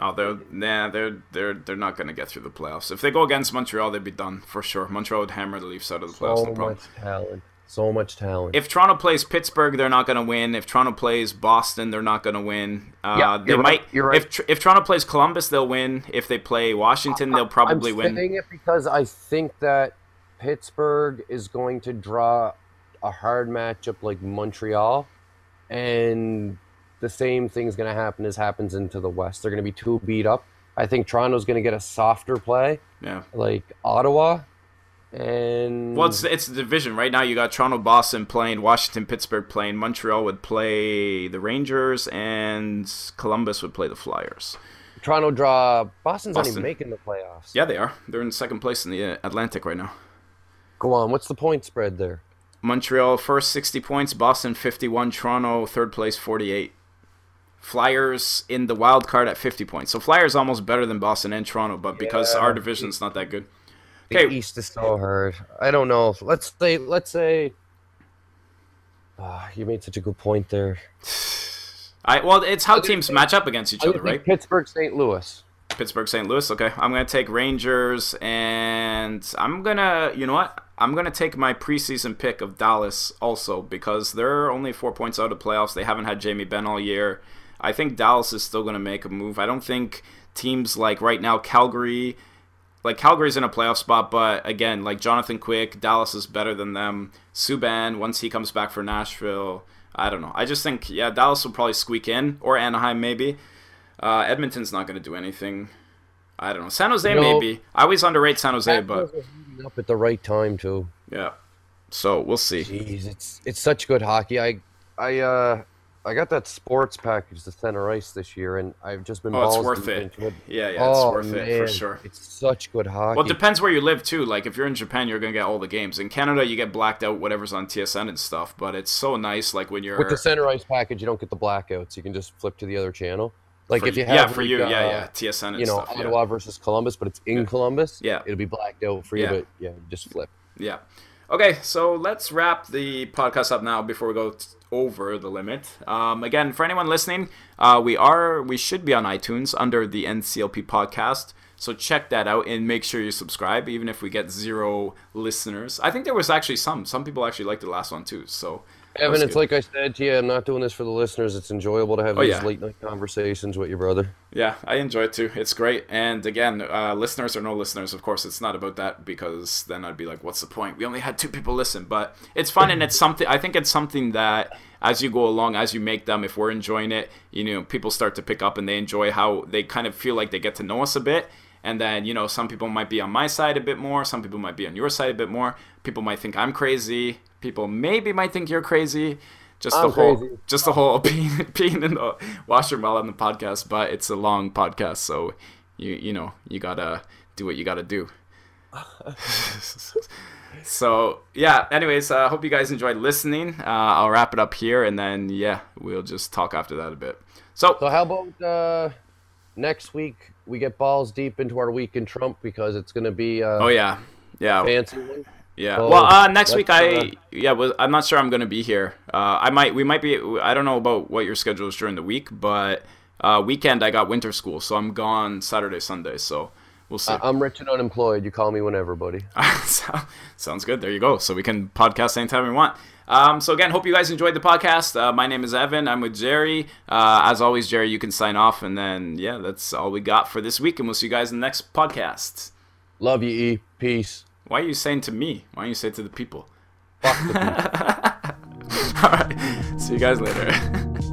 Oh, they're nah, they're they're they're not going to get through the playoffs. If they go against Montreal, they'd be done for sure. Montreal would hammer the Leafs out of the playoffs. So no problem. much talent. So much talent. If Toronto plays Pittsburgh, they're not going to win. If Toronto plays Boston, they're not going to win. Uh, Yeah, they you're might. right, you're right. If if Toronto plays Columbus, they'll win. If they play Washington, they'll probably I'm win. saying it because I think that Pittsburgh is going to draw a hard matchup like Montreal, and the same thing is going to happen as happens into the West. They're going to be too beat up. I think Toronto's going to get a softer play Yeah. like Ottawa, and Well, it's it's the division right now. You got Toronto, Boston playing, Washington, Pittsburgh playing. Montreal would play the Rangers, and Columbus would play the Flyers. Toronto draw. Boston's not even making the playoffs. Yeah, they are. They're in second place in the uh, Atlantic right now. Go on. What's the point spread there? Montreal first 60 points, Boston 51, Toronto third place 48. Flyers in the wild card at 50 points. So Flyers almost better than Boston and Toronto, but because Yeah. our division's not that good. The Okay. East is so hard. I don't know. Let's say. Let's say. Ah, you made such a good point there. (sighs) I well, it's how teams match up against each other, right? Pittsburgh, St. Louis. Pittsburgh, St. Louis. Okay, I'm gonna take Rangers, and I'm gonna, you know what? I'm gonna take my preseason pick of Dallas also because they're only four points out of playoffs. They haven't had Jamie Benn all year. I think Dallas is still gonna make a move. I don't think teams like right now Calgary, like Calgary's in a playoff spot, but again, like Jonathan Quick, Dallas is better than them. Subban, once he comes back for Nashville, I don't know. I just think yeah, Dallas will probably squeak in or Anaheim maybe. Uh, Edmonton's not going to do anything. I don't know. San Jose You know, maybe. I always underrate San Jose, but Capitals are heating up at the right time too. yeah. So we'll see. Jeez, it's it's such good hockey. I I uh I got that sports package, the center ice this year, and I've just been Oh, it's worth it. it. Yeah, yeah, it's oh worth man, it for sure. It's such good hockey. Well, it depends where you live too. Like if you're in Japan, you're gonna get all the games. In Canada, you get blacked out whatever's on TSN and stuff. But it's so nice, like when you're With the center ice package, you don't get the blackouts. You can just flip to the other channel. Like for if you have yeah for you uh, yeah yeah TSN and you know stuff. yeah. Ottawa versus Columbus, but it's in Yeah. Columbus. Yeah. it'll be blacked out for you, Yeah. but yeah, just flip. Yeah. Okay, so let's wrap the podcast up now before we go t- over the limit. Um, again, for anyone listening, uh, we are we should be on iTunes under the NCLP podcast. So check that out and make sure you subscribe, even if we get zero listeners. I think there was actually some. Some people actually liked the last one too. So Evan, it's like I said to you, I'm not doing this for the listeners. It's enjoyable to have oh, these yeah. late night conversations with your brother. Yeah, I enjoy it too. It's great. And again, uh, listeners or no listeners, of course, it's not about that because then I'd be like, what's the point? We only had two people listen. But it's fun and it's something, I think it's something that as you go along, as you make them, if we're enjoying it, you know, people start to pick up and they enjoy how they kind of feel like they get to know us a bit. And then, you know, some people might be on my side a bit more, some people might be on your side a bit more. People might think I'm crazy. People maybe might think you're crazy. Just I'm the whole, crazy. just the whole (laughs) being, being in the washroom while on the podcast. But it's a long podcast, so you you know you gotta do what you gotta do. (laughs) so yeah. Anyways, I uh, hope you guys enjoyed listening. Uh, I'll wrap it up here, and then yeah, we'll just talk after that a bit. So, so how about uh, next week? we get balls deep into our week in Trump because it's going to be. Uh, oh yeah, yeah. Fancy one. Yeah. So well, uh, next week I uh, yeah was I'm not sure I'm going to be here. Uh, I might we might be I don't know about what your schedule is during the week, but uh, weekend I got winter school, so I'm gone Saturday Sunday. So we'll see. I'm rich and unemployed. You call me whenever, buddy. (laughs) Sounds good. There you go. So we can podcast anytime we want. Um, so again, hope you guys enjoyed the podcast. Uh, my name is Evan. I'm with Jerry. Uh, as always, Jerry, you can sign off, and then yeah, that's all we got for this week, and we'll see you guys in the next podcast. Love you, E. Peace. Why are you saying to me? Why don't you say to the people? Fuck the people. (laughs) all right. See you guys later. (laughs)